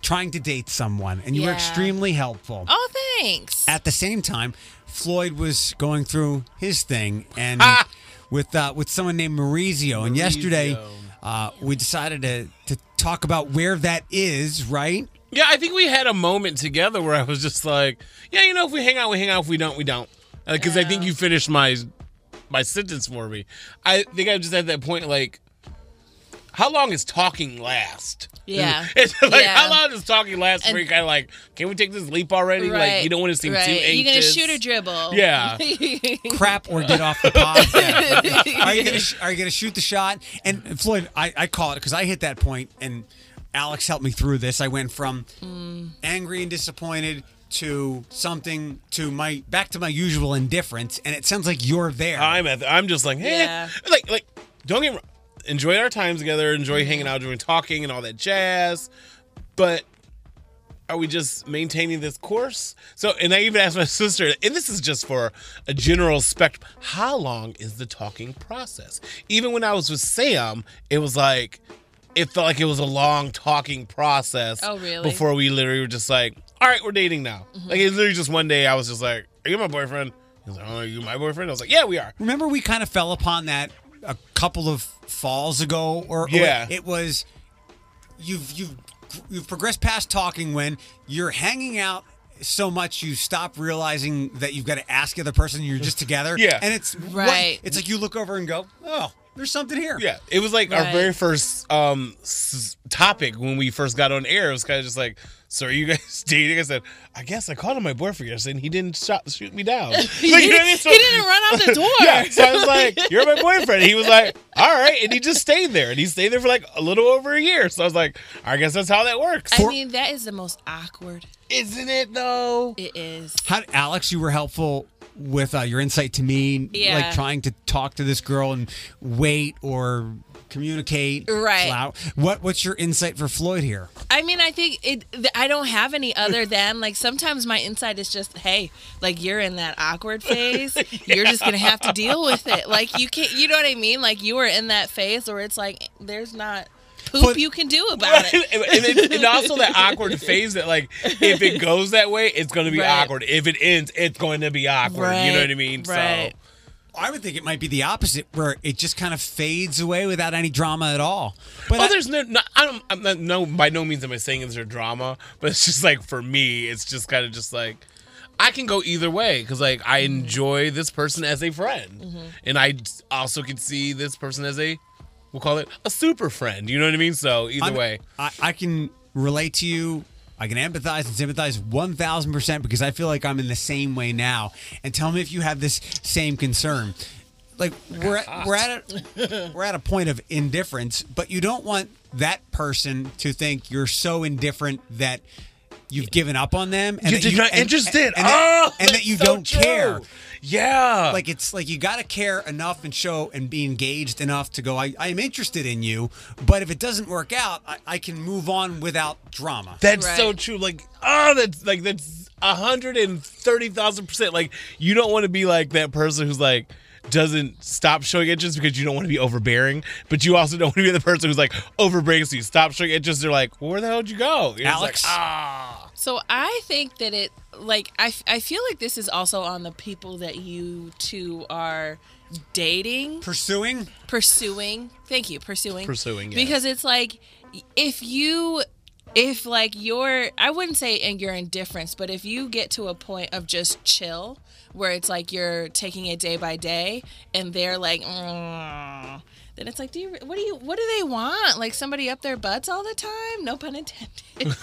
trying to date someone, and you were extremely helpful. Oh, thanks. At the same time, Floyd was going through his thing, and Ah! with uh, with someone named Maurizio. And yesterday, Maurizio. Uh, we decided to to talk about where that is. Right? Yeah, I think we had a moment together where I was just like, yeah, you know, if we hang out, we hang out. If we don't, we don't. Because I think you finished my my sentence for me. I think I just at that point like, how long is talking last? Yeah. It's like Yeah. how long does talking last? And- where you kind of like, can we take this leap already? Like you don't want to seem right. too anxious. You're gonna shoot or dribble? Yeah. Crap or get off the podcast. are you gonna sh- Are you gonna shoot the shot? And Floyd, I, I call it because I hit that point, and Alex helped me through this. I went from mm. angry and disappointed to something to my back to my usual indifference, and it sounds like you're there. I'm at. The, I'm just like, hey, Yeah. like, like, don't get me wrong. Enjoy our time together. Enjoy mm-hmm. hanging out, enjoying talking, and all that jazz. But are we just maintaining this course? So, and I even asked my sister, and this is just for a general spectrum. How long is the talking process? Even when I was with Sam, it was like. It felt like it was a long talking process. Oh, really? Before we literally were just like, all right, we're dating now. Mm-hmm. Like, it literally just one day I was just like, are you my boyfriend? He was like, oh, are you my boyfriend? I was like, yeah, we are. Remember, we kind of fell upon that a couple of falls ago, or or Yeah. it was you've you've you've progressed past talking when you're hanging out so much you stop realizing that you've got to ask the other person you're just together. Yeah. and it's what- Right. it's like you look over and go, oh, there's something here. Yeah, it was like our Right. very first um s- topic when we first got on air. It was kind of just like, "So are you guys dating?" I said, "I guess I called him my boyfriend yesterday, and he didn't shot, shoot me down." Like, he, you know what I mean? So- he didn't run out the door. Yeah, so I was like, "You're my boyfriend." He was like, "All right," and he just stayed there, and he stayed there for like a little over a year. So I was like, "I guess that's how that works." I mean, that is the most awkward. Isn't it though? It is. How Alex, you were helpful with uh, your insight to me, Yeah. like trying to talk to this girl and wait or communicate. Right. flow- What What's your insight for Floyd here? I mean, I think it. I don't have any other than like sometimes my insight is just, hey, like you're in that awkward phase. You're just gonna have to deal with it. Like you can't. You know what I mean? Like you are in that phase where it's like there's not poop But- you can do about it. and, and, and also that awkward phase that like if it goes that way, it's going to be Right. awkward. If it ends, it's going to be awkward. You know what I mean? Right. So I would think it might be the opposite, where it just kind of fades away without any drama at all. But oh, I- there's no, no I don't, I'm not, no, by no means am I saying there's a drama, but it's just like for me, it's just kind of just like I can go either way because like I mm-hmm. enjoy this person as a friend, mm-hmm. and I also can see this person as a, we'll call it a super friend. You know what I mean? So either I'm- way, I, I can relate to you. I can empathize and sympathize 1000% because I feel like I'm in the same way now. And tell me if you have this same concern. Like we're at, we're at a we're at a point of indifference, but you don't want that person to think you're so indifferent that you've given up on them and you're that just not and- interested. and, that, oh, and that you so don't true. care. Yeah, Like it's like you got to care enough and show and be engaged enough to go. I, I am interested in you, but if it doesn't work out, I, I can move on without drama. That's Right. so true. Like, oh, that's like that's a hundred and thirty thousand percent. Like, you don't want to be like that person who's like doesn't stop showing interest because you don't want to be overbearing, but you also don't want to be the person who's like overbearing, so you stop showing interest. They're like, well, where the hell did you go? You're just Alex? like, ah, So I think that it like I, I feel like this is also on the people that you two are dating, Pursuing? pursuing. Thank you, pursuing. Pursuing. Because it's like if you if like you're I wouldn't say in your indifference, but if you get to a point of just chill where it's like you're taking it day by day and they're like "Mm," then it's like do you what do you what do they want? Like somebody up their butts all the time? No pun intended.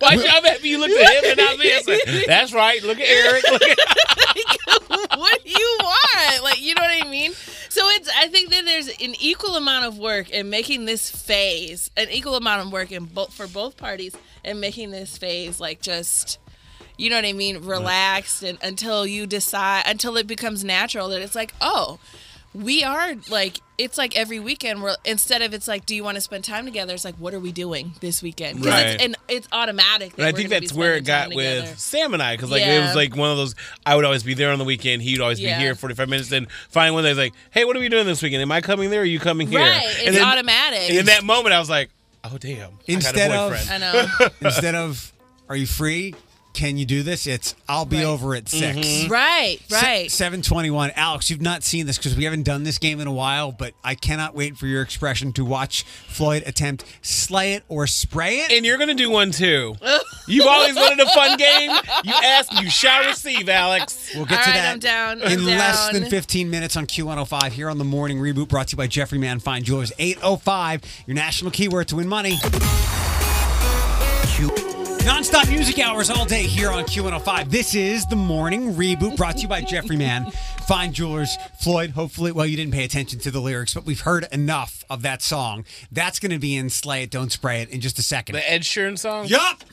Why I'm happy you looked at him and not me? I said, That's right. Look at Eric. Look at what do you want? Like, you know what I mean? So it's, I think that there's an equal amount of work in making this phase, an equal amount of work in both for both parties, and making this phase like just, you know what I mean, relaxed and until you decide, until it becomes natural that it's like, oh, we are like it's like every weekend we're instead of it's like do you want to spend time together it's like what are we doing this weekend Right. it's, and it's automatic And I think that's where it got with together. Sam and I, because like it was like one of those. I would always be there on the weekend. He'd always Yeah. be here 45 minutes. Then finally one day, he's like, "Hey, what are we doing this weekend? Am I coming there? Or are you coming here?" Right, And it's then- automatic. In that moment, I was like, "Oh damn!" Instead I of- got a boyfriend. I know. Instead of, are you free? Can you do this? It's, I'll be Right. over at 6 Mm-hmm. right, right. Seven twenty-one. Alex, you've not seen this because we haven't done this game in a while, but I cannot wait for your expression to watch Floyd attempt slay it or spray it. and you're gonna do one too. You've always wanted a fun game. You ask, you shall receive, Alex. We'll get All to right, that I'm down. I'm in less down. than 15 minutes on Q105 here on the morning reboot brought to you by Jeffrey Mann Fine Jewelers 805. Your national keyword to win money. Non-stop music hours all day here on Q105. This is the morning reboot brought to you by Jeffrey Mann Fine Jewelers. Floyd, hopefully, well, you didn't pay attention to the lyrics, but we've heard enough of that song. That's going to be in Slay It, Don't Spray It in just a second. The Ed Sheeran song. Yup!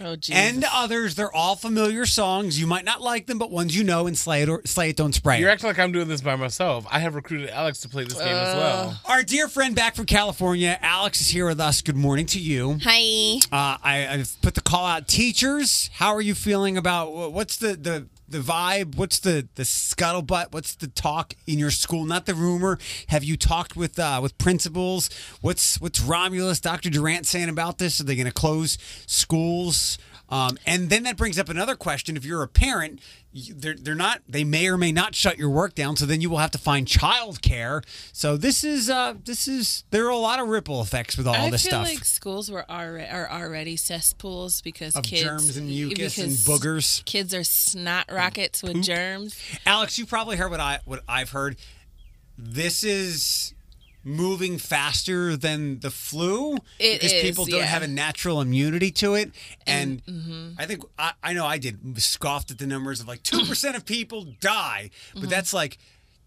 Oh, Jesus. And others, they're all familiar songs. You might not like them, but ones you know and Slay It, or, slay it Don't Spray You're acting like I'm doing this by myself. I have recruited Alex to play this game as well. Our dear friend back from California, Alex, is here with us. Good morning to you. Hi. Uh, I, I've put the call out. Teachers, how are you feeling about what's the the the vibe? What's the the scuttlebutt? What's the talk in your school? Not the rumor. Have you talked with uh, with principals? What's what's Romulus, Dr. Durant saying about this? Are they going to close schools? Um, and then that brings up another question. If you're a parent, you- they're, they're not. They may or may not shut your work down. So then you will have to find childcare. So this is uh, this is there are a lot of ripple effects with all I this feel stuff. like schools were already are already cesspools because Of kids germs and mucus and boogers. Kids are snot rockets with germs. Alex, you probably heard what I what I've heard. This is moving faster than the flu It because is, people don't yeah. have a natural immunity to it. And mm-hmm. I think I, I know I did scoffed at the numbers of like two percent of people die, but Mm-hmm. that's like.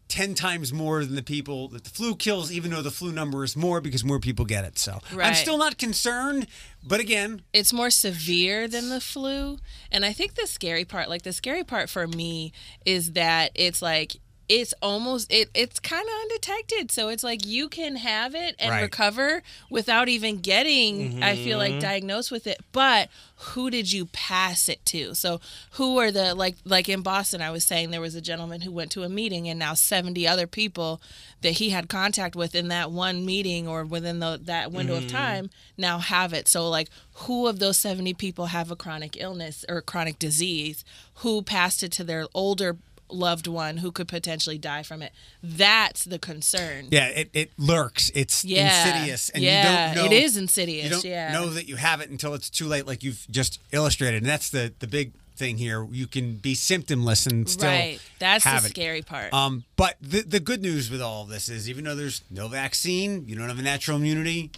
10 times more than the people that the flu kills, even though the flu number is more because more people get it. So I'm still not concerned. But again, It's more severe than the flu, and I think the scary part, like the scary part for me, is that it's like it's almost it it's kind of undetected. So it's like you can have it and Right. recover without even getting i feel like mm-hmm. diagnosed with it. But who did you pass it to? So who are the like like in boston i was saying there was a gentleman who went to a meeting and now 70 other people that he had contact with in that one meeting or within the, that window of mm-hmm. time now have it. So like who of those 70 people have a chronic illness or chronic disease who passed it to their older loved one who could potentially die from it that's the concern yeah, it, it lurks. It's yeah insidious. And yeah you don't know it is insidious you don't yeah know that you have it until it's too late, like you've just illustrated. And that's the the big thing here. You can be symptomless and still right that's the it. scary part Um, but the the good news with all of this is, even though there's no vaccine, you don't have a natural immunity,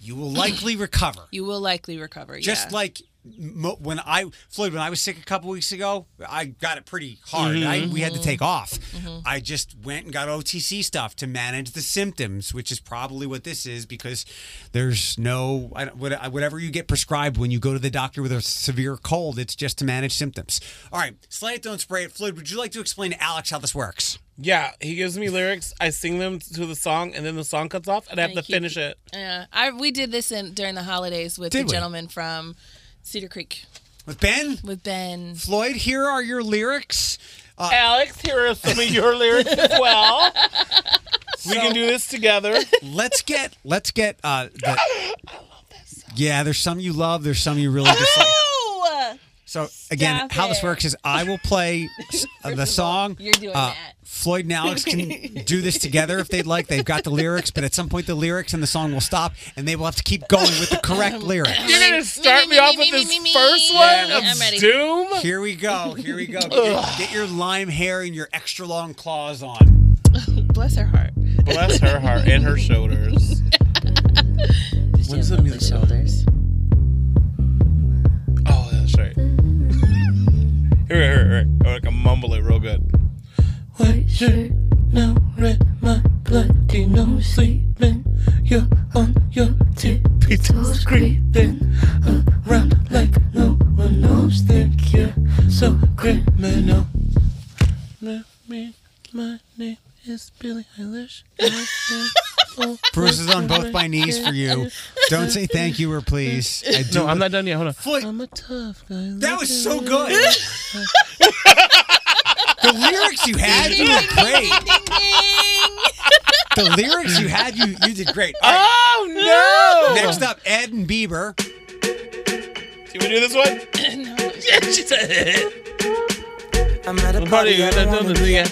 you will likely recover. you will likely recover Just yeah. like when I Floyd, when I was sick a couple weeks ago, I got it pretty hard. I, mm-hmm. we had to take off. Mm-hmm. I just went and got OTC stuff to manage the symptoms, which is probably what this is because there's no I whatever you get prescribed when you go to the doctor with a severe cold. It's just to manage symptoms. All right, slay it, don't spray it. Floyd, would you like to explain to Alex how this works? Yeah, he gives me lyrics. I sing them to the song, and then the song cuts off, and I have Thank to you. finish it. Yeah, I we did this in during the holidays with Did the we? gentleman from Cedar Creek With Ben with Ben. Floyd, here are your lyrics. Alex, here are some of your lyrics as well. we can do this together. let's get let's get uh the Yeah, there's some you love, there's some you really dislike. So again, Stop how this it. works is I will play uh, the song. you're doing uh, that. Floyd and Alex can do this together if they'd like. They've got the lyrics, but at some point the lyrics and the song will stop, and they will have to keep going with the correct lyrics. You're gonna start me, me, off me, with me, this me, me, first me. one Yeah, of I'm ready. Doom. Here we go. Here we go. Get your, get your lime hair and your extra long claws on. Bless her heart. Bless her heart and her shoulders. When's the music start? shoulders? Here, here. Oh, I can mumble it real good. White shirt, no red, my bloody no sleeping. You're on your tippy toes, creeping around like no one knows. Think you're so criminal. Me, me, my name is Billie Eilish. Bruce is on both my knees for you. Don't say thank you or please. I do No, I'm not done yet. Hold on. Floyd, I'm a tough guy. that was so good. the lyrics you had, you were great. Ding ding. The lyrics you had, you you did great. All right, Oh no! next up, Ed and Bieber. Do You wanna do this one? yeah, she said. I'm at a Party, party, I I don't don't wanna know, yeah.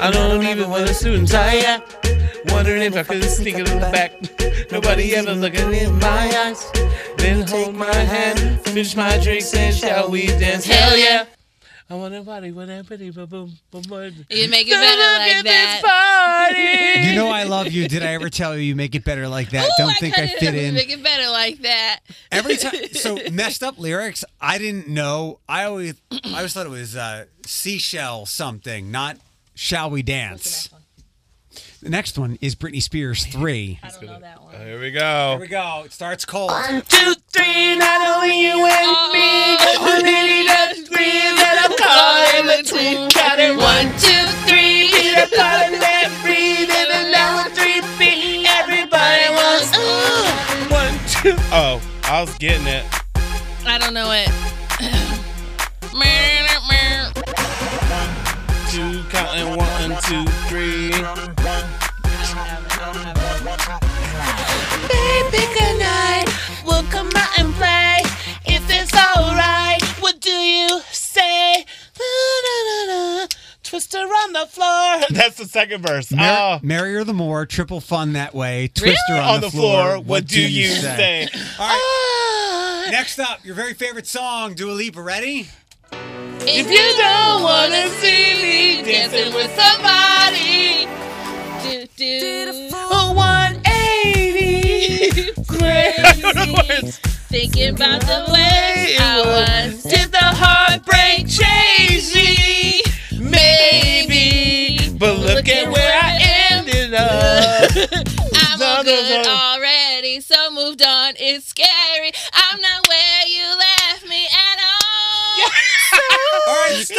I don't even want a suit and tie. Yeah. Wondering if I could sneak it in the back. Nobody ever looking in my eyes. Then hold my hand, finish my drinks, and shall we dance? Hell yeah! I want a party with that pretty boom boom boom boom. You make it better like that. party. You know I love you. Did I ever tell you you make it better like that? Ooh, Don't think I fit in. Make it better like that. Every time, so messed up lyrics. I didn't know. I always, I always thought it was uh, seashell something, not "Shall We Dance." The next one is Britney Spears three. I don't know that one. Here we go. Here we go. It starts cold. two, three, not only you and me, but really the three that I'm calling between. Counting one, two, three, Peter Pan and that breathe, and then now with three feet, everybody wants. Ooh. One, two. Oh, I was getting it. I don't know it. Counting one, two, three. Baby, good night. We'll come out and play. If it's alright, what do you say? La-da-da-da. Twister on the floor. That's the second verse. Mar- oh. Marrier the more, triple fun that way. Twister on, on the floor, what do you say? All right. Ah. Next up, your very favorite song, Dua Lipa. Ready? If you don't wanna see me dancing with somebody, Do, do. a 180. Crazy. Thinking about the way I was. Did the heartbreak change me? Maybe. But look at where I ended up. I'm all good already, so moved on. It's scary. I'm not where you left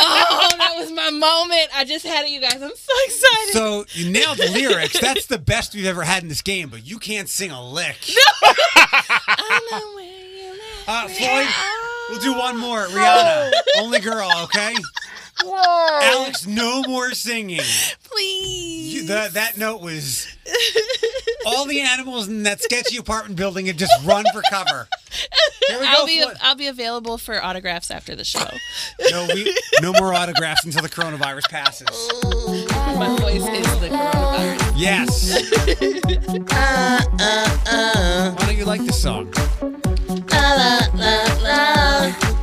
Oh, that was my moment. I just had it, you guys. I'm so excited. So you nailed the lyrics. That's the best we've ever had in this game, but you can't sing a lick. I'm not where you left Uh, Floyd, we'll do one more. Rihanna, only girl, okay? Alex, no more singing. Please. You, the, that note was all the animals in that sketchy apartment building had just run for cover. Here we go. I'll be Floyd. I'll be available for autographs after the show. No, we, no more autographs until the coronavirus passes. My voice is the coronavirus. Yes. Uh, uh, uh. Why don't you like this song? La, la, La,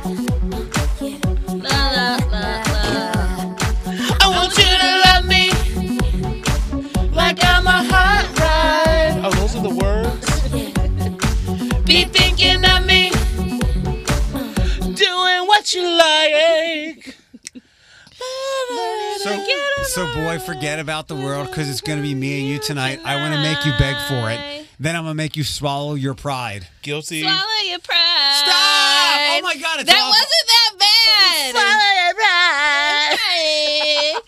So, so boy, forget about the world because it's going to be me and you tonight. I want to make you beg for it. Then I'm going to make you swallow your pride. Guilty. Swallow your pride. Stop! Oh my God, it's that awful. wasn't that bad. Swallow your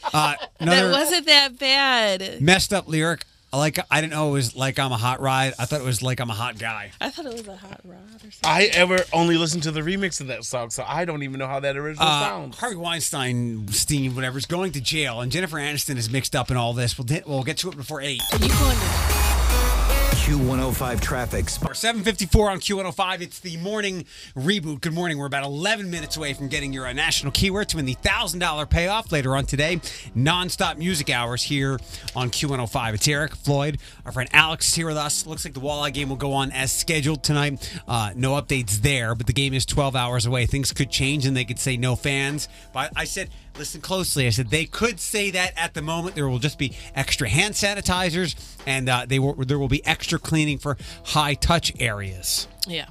pride. Uh, that another wasn't that bad. messed up lyric. Like I didn't know it was like I'm a hot ride. I thought it was like I'm a hot guy. I thought it was a hot rod or something. I ever only listened to the remix of that song, so I don't even know how that original Uh, sounds. Harvey Weinstein, Stein, whatever, is going to jail, and Jennifer Aniston is mixed up in all this. We'll, di- we'll get to it before eight. Are you going to Q105 traffic. Or 754 on Q105. It's the morning reboot. Good morning. We're about 11 minutes away from getting your uh, national keyword to win the $1,000 payoff later on today. Non-stop music hours here on Q105. It's Eric, Floyd, our friend Alex is here with us. Looks like the Walleye game will go on as scheduled tonight. Uh, no updates there, but the game is 12 hours away. Things could change and they could say no fans. But I said, listen closely. I said they could say that at the moment. There will just be extra hand sanitizers and uh, they will, there will be extra cleaning for high touch areas. Yeah.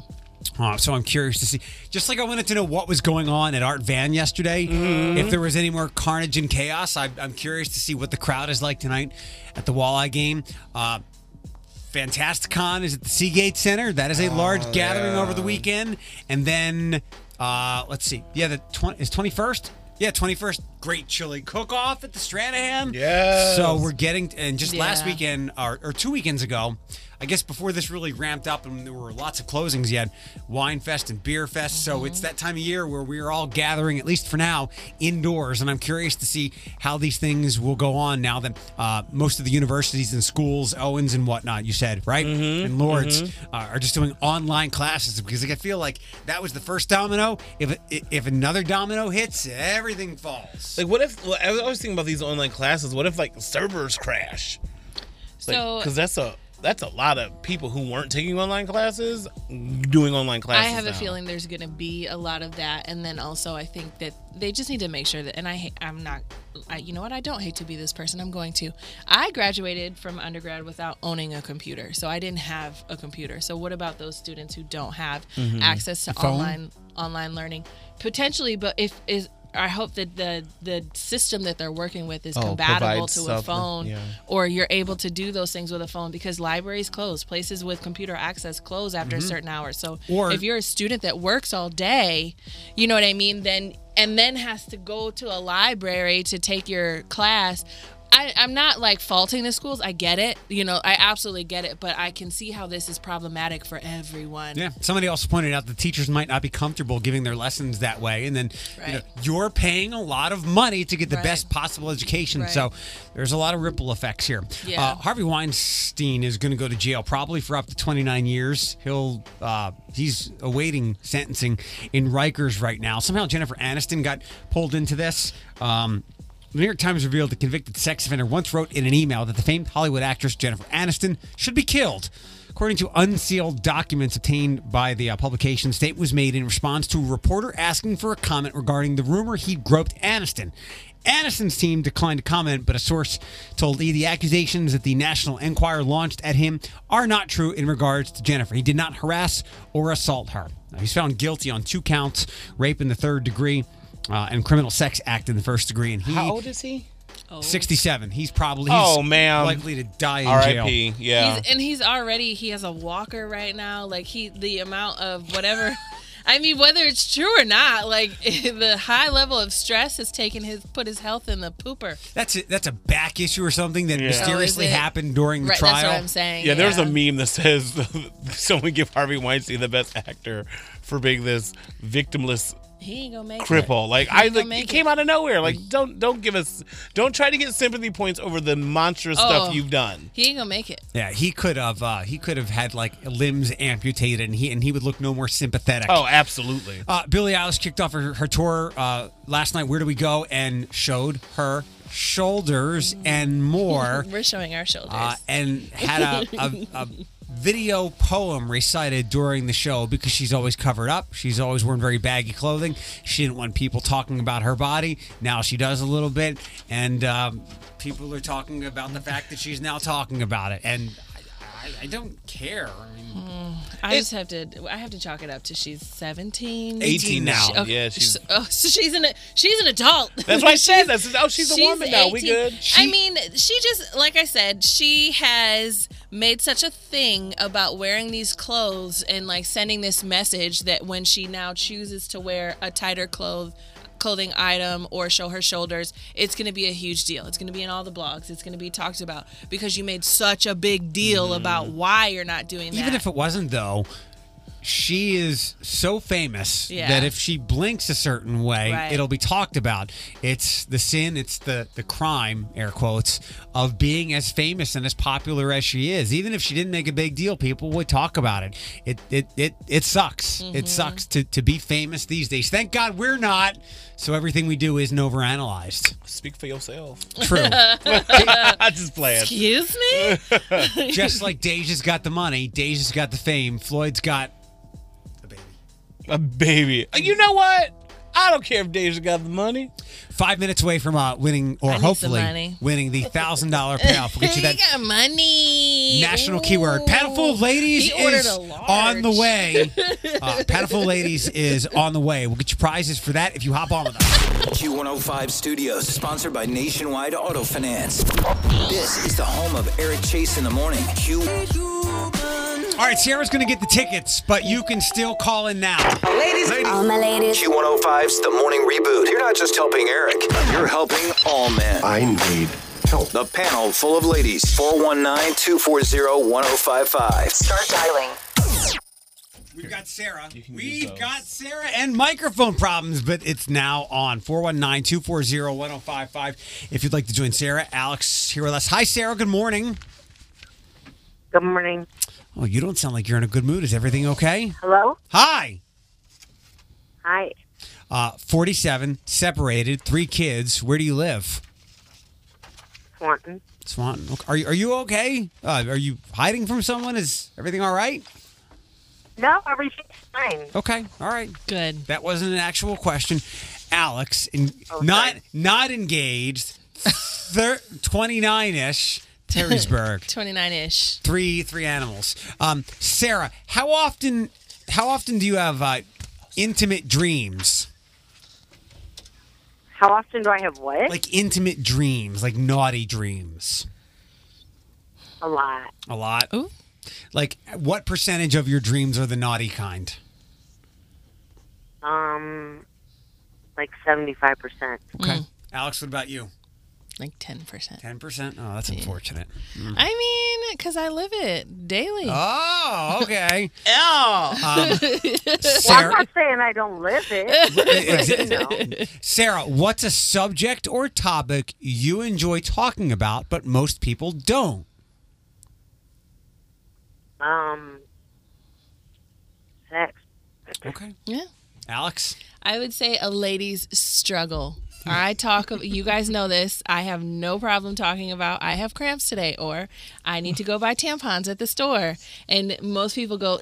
Uh, so I'm curious to see. Just like I wanted to know what was going on at Art Van yesterday, if there was any more carnage and chaos. I, I'm curious to see what the crowd is like tonight at the Walleye game. Uh, Fantasticon is at the Seagate Center. That is a large gathering over the weekend. And then, uh, let's see. Yeah, the 20, is 21st? Yeah, 21st. Great chili cook off at the Stranahan. Yeah. So we're getting, and just last Yeah. weekend, or, or two weekends ago, I guess before this really ramped up and there were lots of closings, you had Wine Fest and Beer Fest. So it's that time of year where we're all gathering, at least for now, indoors. And I'm curious to see how these things will go on now that uh, most of the universities and schools, Owens and whatnot, you said, right? And Lourdes uh, are just doing online classes because I feel like that was the first domino. If, if another domino hits, everything falls. Like, what if? Well, I was always thinking about these online classes. What if like servers crash? So because that's a that's a lot of people who weren't taking online classes doing online classes. I classes. have a feeling there's going to be a lot of that, and then also I think that they just need to make sure that. And I, I'm not, I, you know what? I don't hate to be this person. I'm going to. I graduated from undergrad without owning a computer, so I didn't have a computer. So what about those students who don't have Mm-hmm. access to phone? online online learning? Potentially, but if is. I hope that the the system that they're working with is Oh, compatible to a phone, yeah. or you're able to do those things with a phone because libraries close, places with computer access close after a mm-hmm. certain hour. So Or- if you're a student that works all day, you know what I mean, then and then has to go to a library to take your class. I, I'm not like faulting the schools. I get it. You know, I absolutely get it, but I can see how this is problematic for everyone. Yeah. Somebody also pointed out the teachers might not be comfortable giving their lessons that way. And then you know, Right. you're paying a lot of money to get the Right. best possible education. Right. So there's a lot of ripple effects here. Yeah. Uh, Harvey Weinstein is going to go to jail probably for up to 29 years. He'll uh, he's awaiting sentencing in Rikers right now. Somehow Jennifer Aniston got pulled into this. Um, the New York Times revealed the convicted sex offender once wrote in an email that the famed Hollywood actress Jennifer Aniston should be killed. According to unsealed documents obtained by the uh, publication, the statement was made in response to a reporter asking for a comment regarding the rumor he'd groped Aniston. Aniston's team declined to comment, but a source told E the accusations that the National Enquirer launched at him are not true in regards to Jennifer. He did not harass or assault her. Now, he's found guilty on two counts rape in the third degree uh, and criminal sex act in the first degree. And he, How old is he? 67. He's probably he's Oh, man. likely to die in jail. Yeah. He's, and he's already he has a walker right now. Like he the amount of whatever. I mean, whether it's true or not, like the high level of stress has taken his put his health in the pooper. That's a, that's a back issue or something that mysteriously Oh, happened during the Right, trial. that's what I'm saying. yeah, there's a meme that says someone give Harvey Weinstein the best actor for being this victimless He ain't gonna make it. cripple. Like He I ain't gonna like make it came out of nowhere. Like don't don't give us don't try to get sympathy points over the monstrous Oh. stuff you've done. He ain't gonna make it. Yeah, he could have uh, he could have had like limbs amputated, and he and he would look no more sympathetic. Oh, absolutely. Uh, Billie Eilish kicked off her, her tour uh, last night. Where do we go? And showed her shoulders and more, We're showing our shoulders. uh, and had a, a, a video poem recited during the show because she's always covered up. She's always worn very baggy clothing. She didn't want people talking about her body. Now she does a little bit, and um, people are talking about the fact that she's now talking about it. And I, I, I don't care. I mean, I just have to. I have to chalk it up to she's 17. 18 now. She- oh, Yeah, she's- oh, so she's an she's an adult. That's why I said that. Oh, she's a She's woman now. We 18. good. I mean, she just like I said, she has made such a thing about wearing these clothes and like sending this message that when she now chooses to wear a tighter clothes clothing item or show her shoulders, it's going to be a huge deal. It's going to be in all the blogs. It's going to be talked about because you made such a big deal about why you're not doing that. even if it wasn't though she is so famous Yeah. that if she blinks a certain way, Right. it'll be talked about. It's the sin, it's the the crime, air quotes, of being as famous and as popular as she is. Even if she didn't make a big deal, people would talk about it. It it it it sucks. Mm-hmm. It sucks to to be famous these days. Thank God we're not. So everything we do isn't overanalyzed. Speak for yourself. True. I just playing. Excuse me? Just like Deja's got the money, Deja's got the fame, Floyd's got a baby. A baby. You know what? I don't care if Deja got the money. Five minutes away from uh, winning, or I hopefully winning the thousand dollar payoff. We'll get you that He got money. national keyword. Panel full of ladies is on the way. Uh, Panel full of ladies is on the way. We'll get you prizes for that if you hop on with us. Q105 Studios, sponsored by Nationwide Auto Finance. This is the home of Eric Chase in the morning. Q. All right, Sarah's going to get the tickets, but you can still call in now. All my ladies. Q105's The Morning Reboot. You're not just helping Eric, you're helping all men. I need help. The panel full of ladies. 419 240 1055. Start dialing. We've got Sarah. We've got Sarah and microphone problems, but it's now on 419 240 1055. If you'd like to join Sarah, Alex here with us. Hi, Sarah. Good morning. Good morning. Oh, you don't sound like you're in a good mood. Is everything okay? Hello? Hi. Hi. Uh, 47, separated, three kids. Where do you live? Swanton. Swanton. Okay. Are you, are you okay? Uh, are you hiding from someone? Is everything all right? No, everything's fine. Okay. All right. Good. That wasn't an actual question. Alex, in, Oh, not not engaged, thir- 29-ish, Perrysburg. 29 ish. three three animals. Um, Sarah, how often how often do you have uh, intimate dreams? How often do I have what? Like intimate dreams, like naughty dreams? a lot. A lot. Ooh. Like what percentage of your dreams are the naughty kind? Um, like 75%. Okay. Alex, what about you? Like 10%. Ten percent. Oh, that's unfortunate. I mean, because I live it daily. Oh, okay. Yeah. Um, Well, I'm Sarah, not saying I don't live it. you know. Sarah, what's a subject or topic you enjoy talking about, but most people don't? Um, sex. Okay. Yeah. Alex. I would say a lady's struggle. I talk. You guys know this. I have no problem talking about. I have cramps today, or I need to go buy tampons at the store, and most people go.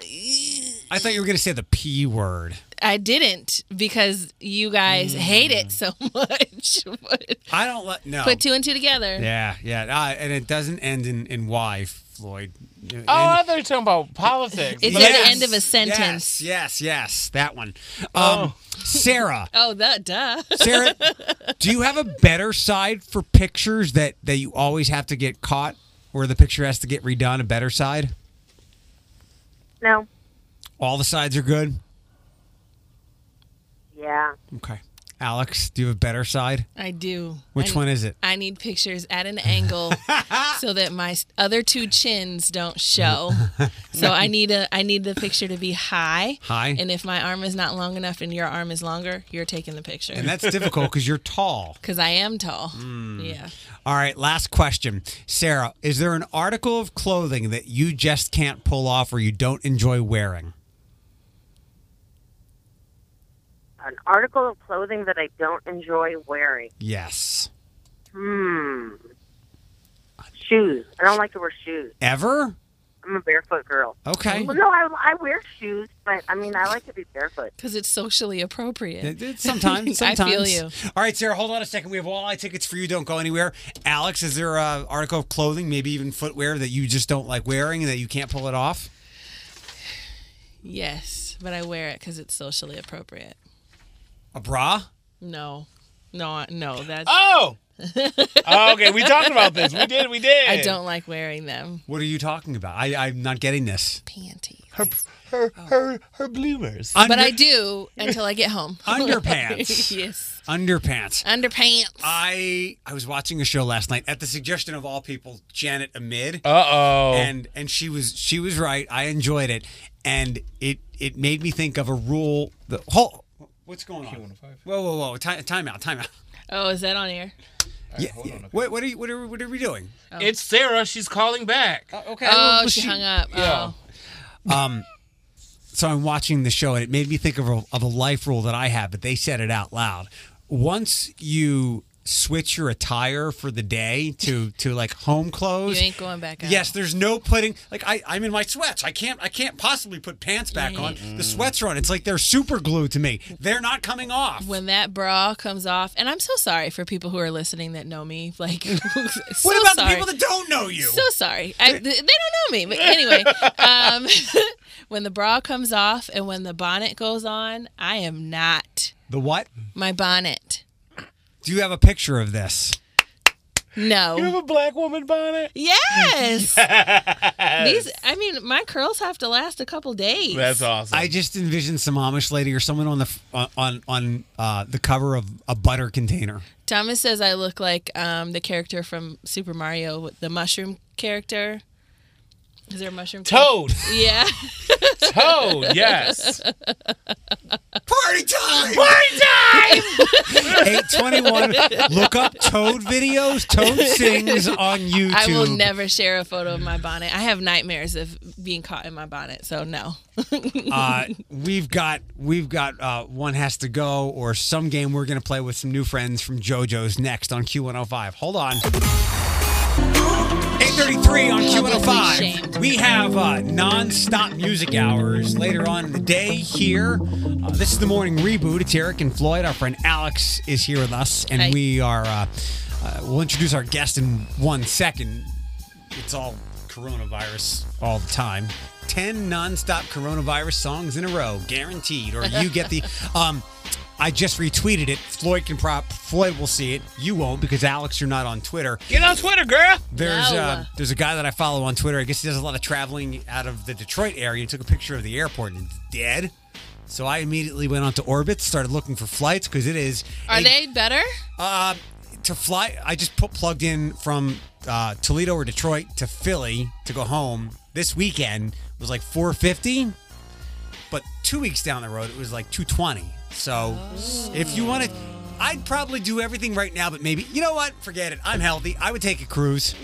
I thought you were going to say the P word. I didn't because you guys hate it so much. I don't let no. Put two and two together. Yeah, yeah, uh, and it doesn't end in in Y, Floyd. Oh, I thought you were talking about politics. It's But at I- the end of a sentence. Yes, yes, yes, that one. Um, Sarah, Oh, that duh. Sarah, do you have a better side for pictures that that you always have to get caught, or the picture has to get redone? A better side? No. All the sides are good. Yeah. Okay. Alex, do you have a better side? I do. Which I- one is it? I need pictures at an angle so that my other two chins don't show. So I need a I need the picture to be high. High. And if my arm is not long enough and your arm is longer, you're taking the picture. And that's difficult because you're tall. Because I am tall. Hmm. Yeah. All right, last question. Sarah, is there an article of clothing that you just can't pull off or you don't enjoy wearing? An article of clothing that I don't enjoy wearing. Yes. Hmm. Shoes. I don't like to wear shoes. Ever? I'm a barefoot girl. Okay. Well, no, I, I wear shoes, but I mean, I like to be barefoot. Because it's socially appropriate. It- it- Sometimes, I feel you. All right, Sarah, hold on a second. We have walleye tickets for you. Don't go anywhere. Alex, is there a article of clothing, maybe even footwear that you just don't like wearing and that you can't pull it off? Yes, but I wear it because it's socially appropriate. A bra? No. No, no, that's. Oh, Oh, okay, we talked about this. We did. We did. I don't like wearing them. What are you talking about? I, I'm not getting this. Panties. Her her her her bloomers. But I do until I get home. Underpants. yes. Underpants. Underpants. I I was watching a show last night at the suggestion of all people, Janet Amid. Uh oh. and and she was she was right. I enjoyed it, and it it made me think of a rule. The whole what's going on? Whoa whoa whoa! Time, time out! Time out! oh, is that on air? Yeah, yeah. What what are you what are what are we doing? Oh. It's Sarah. She's calling back. Okay. Oh, she, hung up. Yeah. Oh. Um, so I'm watching the show, and it made me think of a, of a life rule that I have, but they said it out loud. Once you switch your attire for the day to to like home clothes, You ain't going back out. Yes, there's no putting like I I'm in my sweats. I can't I can't possibly put pants back on. The sweats are on. It's like they're super glued to me. They're not coming off. When that bra comes off, and I'm so sorry for people who are listening that know me. Like, so what about sorry. the people that don't know you? So sorry. I, they don't know me. But anyway, um, when the bra comes off and when the bonnet goes on, I am not the what? my bonnet. Do you have a picture of this? No. You have a black woman bonnet. Yes. These, I mean, my curls have to last a couple days. That's awesome. I just envisioned some Amish lady or someone on the on on, on uh, the cover of a butter container. Thomas says I look like um, the character from Super Mario, the mushroom character. Is there a mushroom? Toad. character? Yeah. Toad. Yes. Party time! Party time! Eight twenty one. Look up Toad videos. Toad sings on YouTube. I will never share a photo of my bonnet. I have nightmares of being caught in my bonnet, so no. uh, we've got we've got uh, one has to go or some game we're gonna play with some new friends from JoJo's next on Q105. Hold on. 833 on Q105. We have uh, non-stop music hours later on in the day here. Uh, this is the morning reboot. It's Eric and Floyd. Our friend Alex is here with us, and Hi. we are. Uh, uh, we'll introduce our guest in one second. It's all coronavirus all the time. 10 non-stop coronavirus songs in a row, guaranteed. Or you get the. Um, I just retweeted it. Floyd can prop. Floyd will see it. You won't because Alex, you're not on Twitter. Get on Twitter, girl. There's No. uh, there's a guy that I follow on Twitter. I guess he does a lot of traveling out of the Detroit area. He took a picture of the airport and it's dead. So I immediately went onto Orbit, started looking for flights because it is. Are a- they better? uh, to fly, I just put plugged in from uh, Toledo or Detroit to Philly to go home. This weekend was like 450, but two weeks down the road it was like 220. So if you want to, I'd probably do everything right now, but maybe you know what? Forget it. I'm healthy. I would take a cruise.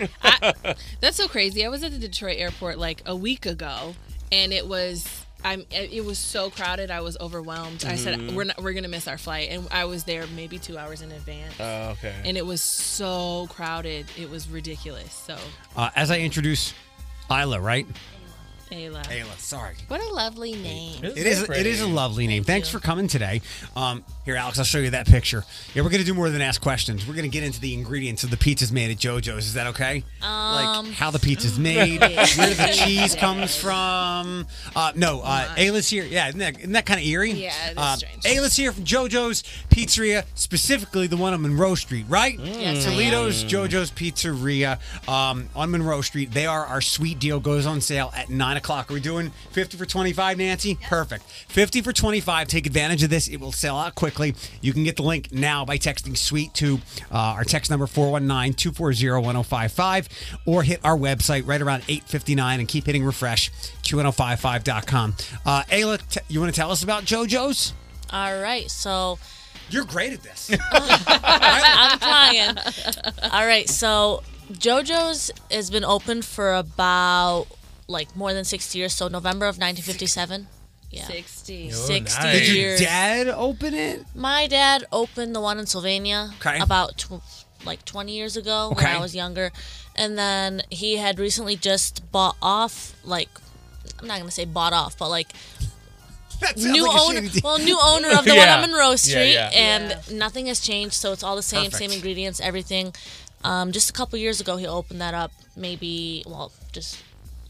That's so crazy. I was at the Detroit airport like a week ago, and it was. I'm. It was so crowded. I was overwhelmed. I said, "We're not. We're gonna miss our flight." And I was there maybe two hours in advance, Oh, okay. and it was so crowded. It was ridiculous. So, Uh, as I introduce Isla, right? Ayla. Ayla, sorry. What a lovely name. It is. It is a lovely name. Thanks for coming today. Um, here, Alex, I'll show you that picture. Yeah, we're gonna do more than ask questions. We're gonna get into the ingredients of the pizzas made at JoJo's. Is that okay? Um, like how the pizza's made, where the cheese comes from. Uh, no, uh, Ayla's here. Yeah, isn't that, isn't that kind of eerie? Yeah, it is uh, strange. Ayla's here from JoJo's Pizzeria, specifically the one on Monroe Street, right? Yes, I am. Toledo's JoJo's Pizzeria um, on Monroe Street. They are our sweet deal. Goes on sale at nine o'clock. Are we doing fifty for twenty five, Nancy? Perfect. Fifty for twenty five. Take advantage of this. It will sell out quickly. You can get the link now by texting "sweet" to uh, our text number 419-240-1055 or hit our website right around eight fifty nine and keep hitting refresh. Q1055.com. Uh, Ayla, t- you want to tell us about JoJo's? All right, so You're great at this. I'm trying. All right, so JoJo's has been open for about like more than 60 years. So November of 1957. Yeah, 60. 60 nice. Did your years. dad open it? My dad opened the one in Sylvania Okay. about tw- like 20 years ago Okay. when I was younger, and then he had recently just bought off like. I'm not gonna say bought off, but like That sounds new like a owner, shitty deal. well, new owner of the Yeah. one on Monroe Street, yeah. and nothing has changed. So it's all the same, Perfect. same ingredients, everything. Um, just a couple years ago, he opened that up. Maybe, well, just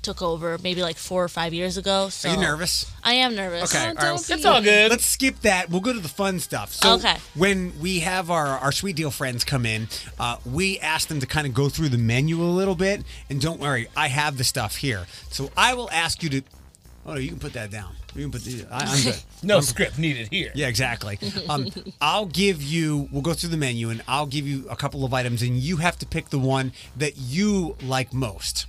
took over maybe like four or five years ago. So Are you nervous? I am nervous. Okay, all right. don't. It's all good. Let's skip that. We'll go to the fun stuff. So Okay. when we have our, our sweet deal friends come in, uh, we ask them to kind of go through the menu a little bit. And don't worry, I have the stuff here. So I will ask you to. Oh, you can put that down. You can put the. I, I'm good. no script needed here. Yeah, exactly. Um, I'll give you. We'll go through the menu, and I'll give you a couple of items, and you have to pick the one that you like most.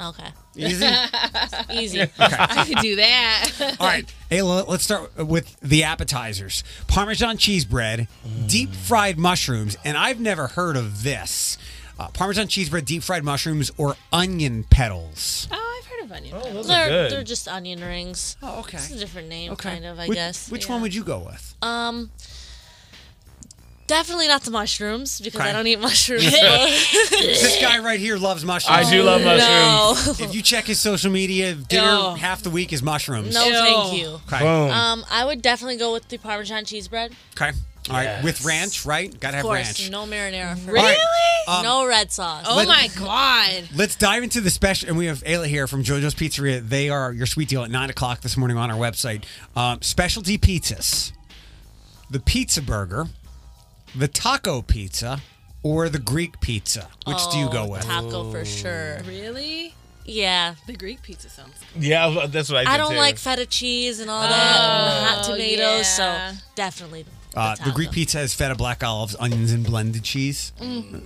Okay. Easy. Easy. I could do that. All right, Ayla, let's start with the appetizers. Parmesan cheese bread, deep fried mushrooms, and I've never heard of this. Uh, Parmesan cheese bread, deep fried mushrooms, or onion petals. oh, I've heard of onion. Oh, those are They're, good. they're just onion rings. Oh, okay. It's a different name, Okay. kind of, I which, guess. Which Yeah. one would you go with? Um, definitely not the mushrooms because Okay. I don't eat mushrooms. this guy right here loves mushrooms. I do love mushrooms. no, If you check his social media, dinner Ew. half the week is mushrooms. no, Ew. thank you. Okay. Boom. Um, I would definitely go with the Parmesan cheese bread. Okay. All right. Yes. With ranch, right? Gotta Of have course, ranch. no marinara for Really? me. Um, no red sauce. oh let- my god. Let's dive into the special, and we have Ayla here from JoJo's Pizzeria. They are your sweet deal at nine o'clock this morning on our website. Um, specialty pizzas, the pizza burger, the taco pizza, or the Greek pizza. Which do you go Oh, with? Taco for sure. Really? Yeah. The Greek pizza sounds good. yeah, that's what I did I don't too. like feta cheese and all that, and hot Oh, tomatoes, yeah. so definitely. Uh, the the Greek pizza has feta, black olives, onions, and blended cheese.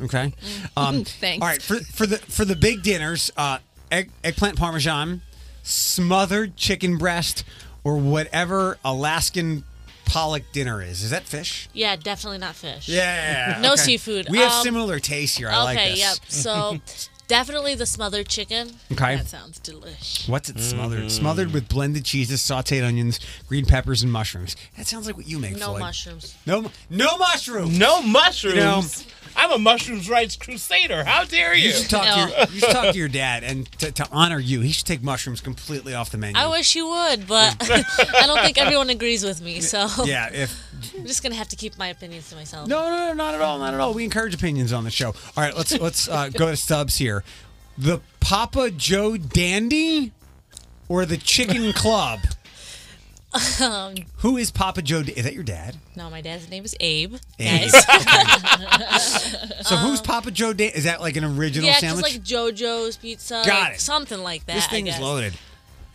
Okay. Um, Thanks. All right. For for the for the big dinners, uh, egg, eggplant parmesan, smothered chicken breast, or whatever Alaskan pollock dinner is. Is that fish? Yeah, definitely not fish. Yeah. No okay. seafood. We have Um, similar tastes here. I Okay, like this. yep. So definitely the smothered chicken. Okay. That sounds delish. What's it smothered? Mm. Smothered with blended cheeses, sautéed onions, green peppers, and mushrooms. That sounds like what you make, No Floyd. mushrooms. No, mu- no mushrooms. No mushrooms. You know- I'm a mushrooms rights crusader. How dare you? You should talk to your, you should talk to your dad, and to, to honor you, he should take mushrooms completely off the menu. I wish you would, but I don't think everyone agrees with me, so Yeah, if I'm just gonna have to keep my opinions to myself. no, no, no, not at all, not at all. We encourage opinions on the show. All right, let's let's uh, go to Stubbs here. The Papa Joe Dandy or the Chicken Club? Um, Who is Papa Joe? Is that your dad? no, my dad's name is Abe. Abe. So who's Papa Joe Dandy? Is that like an original Um, yeah, sandwich? like JoJo's pizza, Got like it. something like that. this thing is loaded.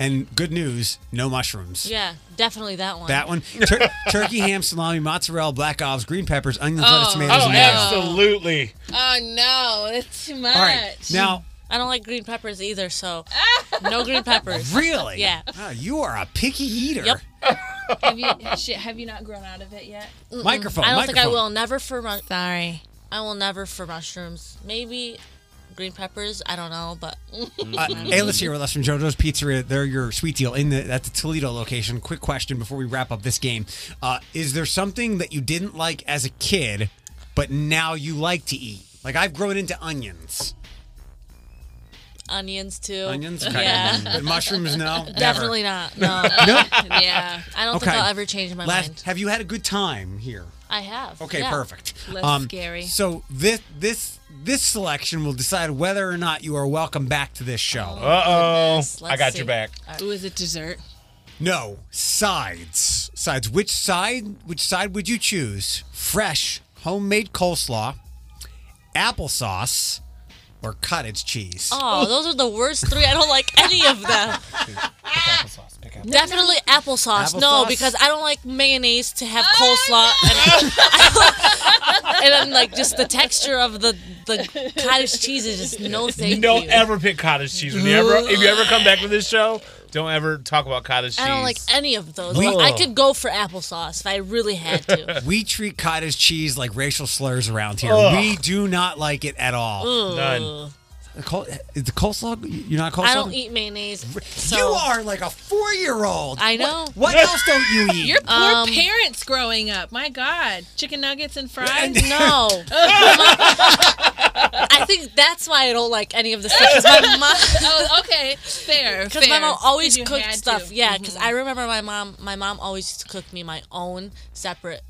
And good news, no mushrooms. Yeah, definitely that one. That one, Tur- turkey, ham, salami, mozzarella, black olives, green peppers, onions, lettuce, tomatoes, Oh, and mayo. absolutely. Oh no, that's too much. All right, now I don't like green peppers either, so no green peppers. really, Yeah. Ah, you are a picky eater. Yep. have you shit, have you not grown out of it yet? Microphone. I don't microphone. think I will. Never for mu- Sorry. I will never for mushrooms. Maybe green peppers. I don't know, but Uh, Ayla's here with us from JoJo's Pizzeria. They're your sweet deal in the at the Toledo location. Quick question before we wrap up this game: uh, Is there something that you didn't like as a kid, but now you like to eat? Like I've grown into onions. onions too. Onions, okay. Yeah. But mushrooms, no. Never. Definitely not. No, No. Yeah. I don't Okay. think I'll ever change my Last, mind. have you had a good time here? I have. Okay, yeah. perfect. Less scary. So this this this selection will decide whether or not you are welcome back to this show. Uh oh. I got see. your back. Ooh, is it dessert? No sides. Sides. Which side? Which side would you choose? Fresh homemade coleslaw, applesauce, or cottage cheese? Oh, those are the worst three. I don't like any of them. Definitely applesauce. No, because I don't like mayonnaise to have oh, coleslaw, and, and then like just the texture of the the cottage cheese is just no thank don't you. ever pick cottage cheese. When you ever, if you ever come back to this show, don't ever talk about cottage cheese. I don't like any of those. We- I could go for applesauce if I really had to. We treat cottage cheese like racial slurs around here. Ugh. We do not like it at all. None. The col- Is the coleslaw? You're not a coleslaw? I don't eat mayonnaise. So you are like a four-year-old. I know. What, what else don't you eat? Your poor Um, parents growing up. My God, chicken nuggets and fries. No. I think that's why I don't like any of the stuff. Because my mom, oh, okay, fair. because my mom always cooked stuff. to. Yeah, because I remember my mom. My mom always used to cook me my own separate.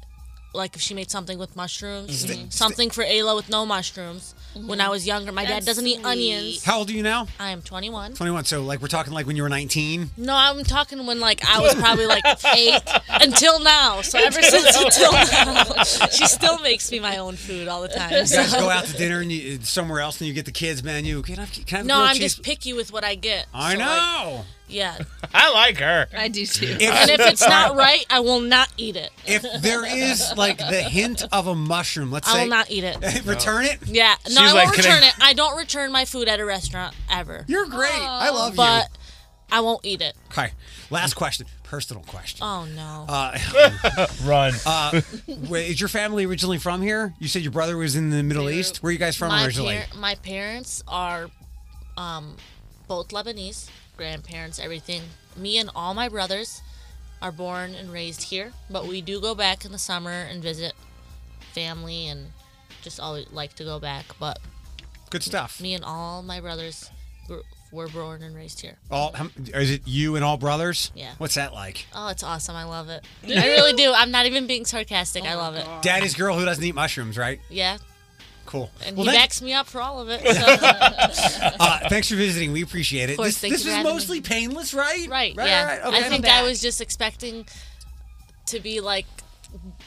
Like if she made something with mushrooms, mm-hmm. something for Ayla with no mushrooms. When I was younger. My dad doesn't eat onions. How old are you now? I am 21. 21. So like we're talking like when you were 19. No, I'm talking when like I was probably like eight until now. So ever since until now, she still makes me my own food all the time. You guys go out to dinner and you, somewhere else and you get the kids menu. Can I can I have No, grilled I'm cheese? just picky with what I get. I So, like, know. Yeah, I like her. I do too. and if it's not right, I will not eat it. if there is like the hint of a mushroom, let's I say I will not eat it. return it. Yeah, no, She's I won't like, "Can I-" return it. I don't return my food at a restaurant ever. You're great. I love but you. But I won't eat it. Okay. Last question. Personal question. Oh no. Uh, Run. wait, is your family originally from here? You said your brother was in the Middle East. Where are you guys from my, originally? par- my parents are um, both Lebanese, grandparents, everything. Me and all my brothers are born and raised here, but we do go back in the summer and visit family and just always like to go back. But Good stuff. me and all my brothers gr- were born and raised here. All how, is it you and all brothers? Yeah. What's that like? Oh, it's awesome. I love it. I really do. I'm not even being sarcastic. I love it. Daddy's girl who doesn't eat mushrooms, right? Yeah. Cool. And Well, he thank- backs me up for all of it. So. uh, thanks for visiting. We appreciate it. Of course, this this for having me. mostly painless, right? Right. Right. yeah. right, Okay. I think. I was just expecting to be like,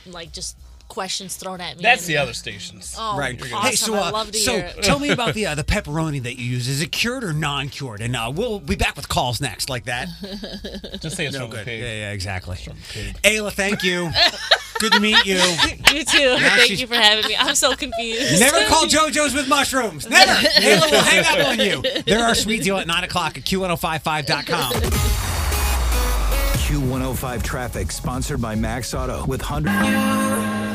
like just questions thrown at me. That's and- the other stations. Oh, Right. Awesome. Hey, so I uh, love to so hear it. tell me about the uh, the pepperoni that you use. Is it cured or non-cured? And uh, we'll be back with calls next, like that. Just say it's No from good. pig. Yeah, yeah, exactly. Ayla, thank you. good to meet you. You too. Now Thank she's- you for having me. I'm so confused. Never call JoJo's with mushrooms. Never. Ayla will hang up on you. There are sweet deal at 9 o'clock at Q1055.com. Q105 traffic sponsored by Max Auto with 100.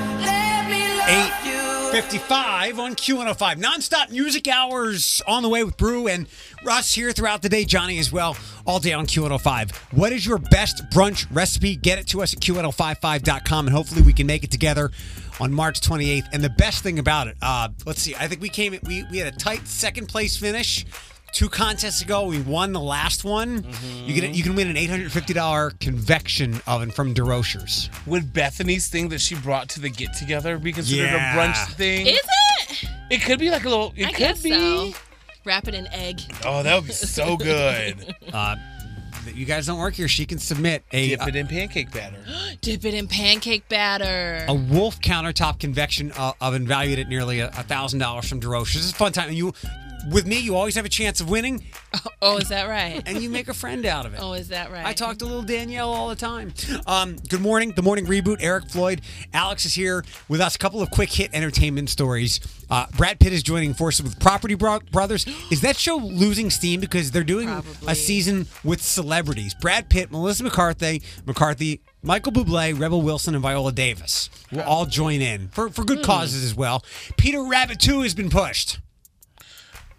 855 on Q105. Nonstop music hours on the way with Brew and Russ here throughout the day. Johnny as well, all day on Q105. What is your best brunch recipe? Get it to us at Q1055.com and hopefully we can make it together on March 28th. And the best thing about it, uh, let's see, I think we came, we, we had a tight second place finish. Two contests ago, we won the last one. You get you can win an eight hundred fifty dollar convection oven from DeRochers. Would Bethany's thing that she brought to the get together be considered Yeah. a brunch thing? Is it? it could be like a little. It I could guess be. so. Wrap it in egg. Oh, that would be so good. Uh, you guys don't work here. She can submit a Dip it in pancake batter. Dip it in pancake batter. a Wolf countertop convection uh, oven valued at nearly a thousand dollars from DeRoche. This is a fun time. And you, with me, you always have a chance of winning, Oh, is that right? and you make a friend out of it. Oh, is that right? I talk to little Danielle all the time. Um, good morning, the morning reboot. Eric Floyd, Alex is here with us. A couple of quick hit entertainment stories. Uh, Brad Pitt is joining forces with Property Bro- Brothers. Is that show losing steam because they're doing Probably. a season with celebrities? Brad Pitt, Melissa McCarthy, McCarthy, Michael Bublé, Rebel Wilson, and Viola Davis will all join in for for Hmm. good causes as well. Peter Rabbit Two has been pushed.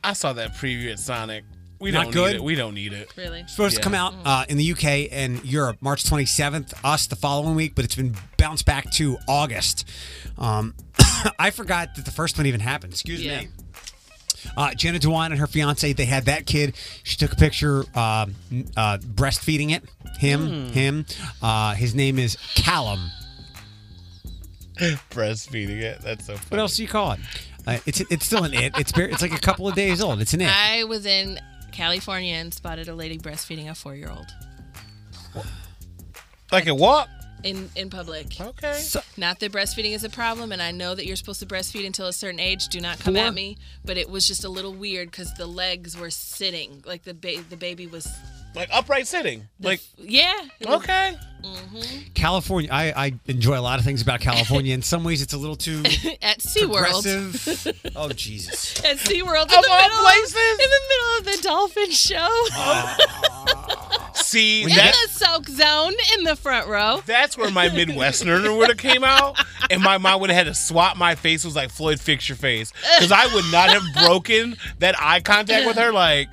I saw that preview at Sonic. We Not don't good? need it. We don't need it. really? supposed to come out uh, in the UK and Europe March 27th, us the following week, but it's been bounced back to August. Um, I forgot that the first one even happened. Excuse Yeah. me. Uh, Jenna Dewan and her fiance, they had that kid. She took a picture uh, uh, breastfeeding it. Him, him. Uh, his name is Callum. Breastfeeding it. That's so funny. What else do you call it? Uh, it's it's still an it. It's it's like a couple of days old. It's an it. I was in California and spotted a lady breastfeeding a four-year-old Like a what? in in public. Okay. Not that breastfeeding is a problem, and I know that you're supposed to breastfeed until a certain age. Do not come Four? at me. But it was just a little weird because the legs were sitting, like the ba- the baby was. Like upright sitting. Like Yeah. it was- okay. Mm-hmm. California. I, I enjoy a lot of things about California. In some ways, it's a little too At SeaWorld. progressive. oh Jesus! At SeaWorld. Of in the all middle places? in the middle of the dolphin show. See in that the soak zone in the front row. that's where my Midwesterner would have came out, and my mom would have had to swap my face. Was like Floyd, fix your face, because I would not have broken that eye contact with her. Like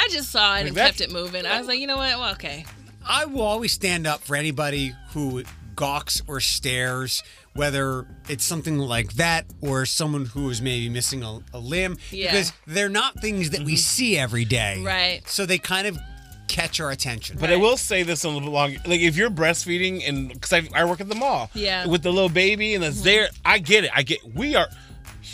I just saw it and that's- kept it moving. I was like, you know what? Well, okay. I will always stand up for anybody who gawks or stares, whether it's something like that or someone who is maybe missing a, a limb, Yeah. because they're not things that we mm-hmm. see every day. Right. So they kind of catch our attention. But I will say this a little bit longer. Like if you're breastfeeding and because I, I work at the mall, Yeah. with the little baby and it's there, I get it. I get we are.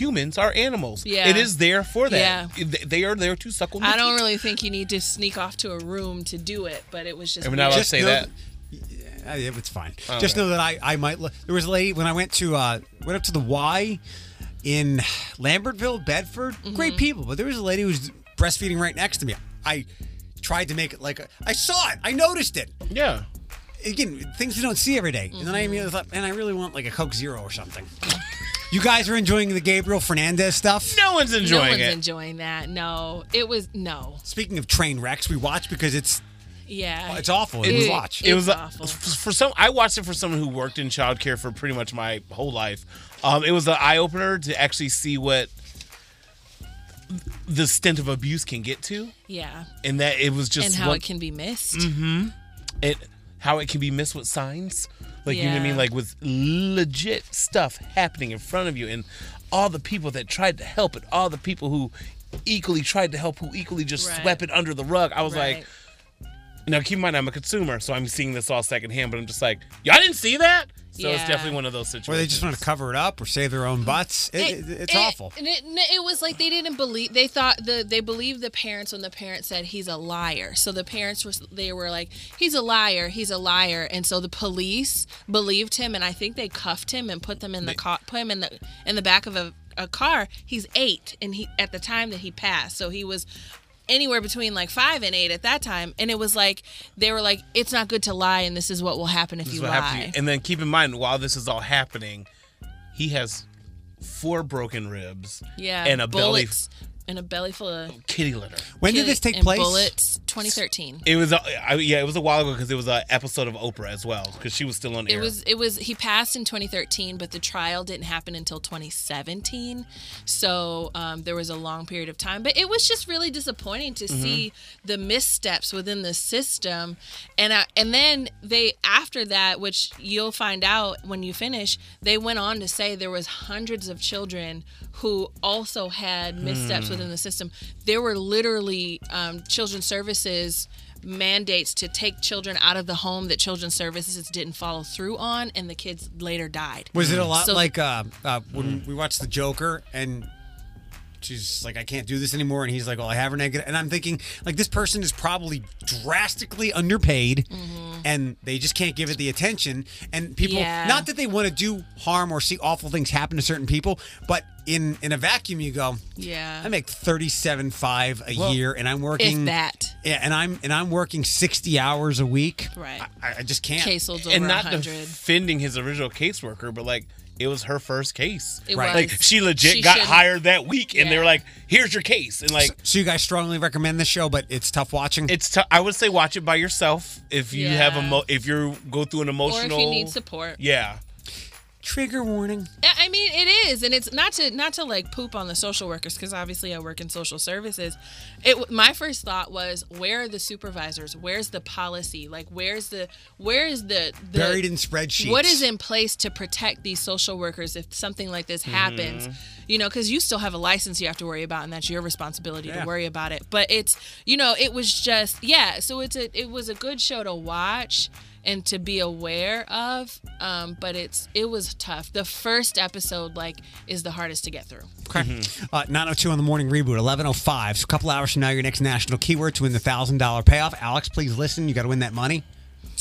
Humans are animals. Yeah. It is there for that. Yeah. They- They are there to suckle. I don't really think you need to sneak off to a room to do it, but it was just. Am I not allowed weird. to say that? Yeah, yeah, it's fine. Okay. Just know that I, I might. Look, there was a lady when I went to uh, went up to the Y in Lambertville, Bedford. Mm-hmm. Great people, but there was a lady who was breastfeeding right next to me. I tried to make it like a, I saw it. I noticed it. Yeah. Again, things we don't see every day. And then I immediately thought, man, I really want like a Coke Zero or something. you guys are enjoying the Gabriel Fernandez stuff. No one's enjoying it. no one's it. enjoying that. No, it was no. Speaking of train wrecks, we watch because it's Yeah, it's awful. It- It, watch. it was It's a- awful. for some. I watched it for someone who worked in childcare for pretty much my whole life. Um, it was an eye opener to actually see what the stint of abuse can get to, Yeah, and that it was just and how one- it can be missed. Mm-hmm. it how it can be missed with signs like you know what i mean like with legit stuff happening in front of you and all the people that tried to help it all the people who equally tried to help who equally just Right. swept it under the rug i was Right. like now keep in mind i'm a consumer so i'm seeing this all secondhand but i'm just like y'all didn't see that so it's Yeah. definitely one of those situations Where they just want to cover it up or save their own butts. It, it- it's it- awful. and It, it was like they didn't believe. They thought the they believed the parents when the parents said he's a liar. So the parents were they were like he's a liar, he's a liar, and so the police believed him, and I think they cuffed him and put them in the car, put him in the in the back of a, a car. He's eight, and he at the time that he passed, so he was anywhere between like five and eight at that time and it was like they were like it's not good to lie and this is what will happen if you lie. And then keep in mind, while this is all happening, he has four broken ribs yeah and a belly bullets and a belly full of kitty litter. When did Kitty this take and place? Bullets, 2013. It was, a, I, yeah, it was a while ago because it was an episode of Oprah as well because she was still on It air. was it was he passed in 2013, but the trial didn't happen until 2017. So um, there was a long period of time. But it was just really disappointing to Mm-hmm. see the missteps within the system, and I, and then they after that, which you'll find out when you finish, they went on to say there was hundreds of children who also had missteps within the system. There were literally um, children's services mandates to take children out of the home that children's services didn't follow through on and the kids later died Was it a lot So- like uh, uh, when we watched The Joker and she's like, I can't do this anymore, and he's like, Well, I have her negative, and I'm thinking like this person is probably drastically underpaid, Mm-hmm. and they just can't give it the attention, and people, Yeah. not that they want to do harm or see awful things happen to certain people, but in in a vacuum, you go, yeah I make thirty seven five a Well, year, and I'm working if that yeah, and I'm and I'm working sixty hours a week. Right. I, I just can't. caseloads over and not 100 defending his original caseworker, but like it was her first case. It Right. was. Like she legit She got shouldn't- hired that week, and they were like, "Here's your case," and like. So you guys strongly recommend this show, but it's tough watching. It's. tough I would say watch it by yourself if you have a emo- if you go through an emotional or emotional. if you need support Yeah. Trigger warning. I I mean, it is, and it's not to not to like poop on the social workers because obviously I work in social services. It my first thought was, where are the supervisors? Where's the policy? Like, where's the where is the, the Buried in spreadsheets. What is in place to protect these social workers if something like this happens? Mm-hmm. You know, because you still have a license you have to worry about, and that's your responsibility Yeah. to worry about it. But it's, you know, it was just, yeah. So it's a, it was a good show to watch and to be aware of. Um, but it's, it was tough. The first episode, like, is the hardest to get through. Okay. Uh, 902 on the morning reboot, 1105. So a couple hours from now, your next national keyword to win the $1,000 payoff. Alex, please listen. You got to win that money.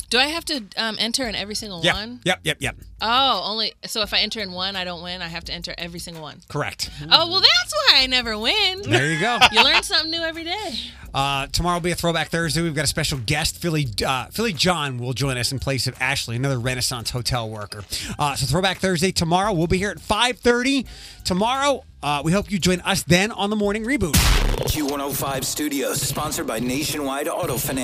Do I have to um, enter in every single Yep. one? Yep. Yep. Yep. Oh, only so if I enter in one, I don't win. I have to enter every single one. Correct. Oh well, that's why I never win. There you go. You learn something new every day. Uh, tomorrow will be a throwback Thursday. We've got a special guest. Philly uh, Philly John will join us in place of Ashley, another Renaissance hotel worker. Uh, so throwback Thursday tomorrow. We'll be here at 5:30 tomorrow. Uh, we hope you join us then on the morning reboot. Q105 Studios, sponsored by Nationwide Auto Finance.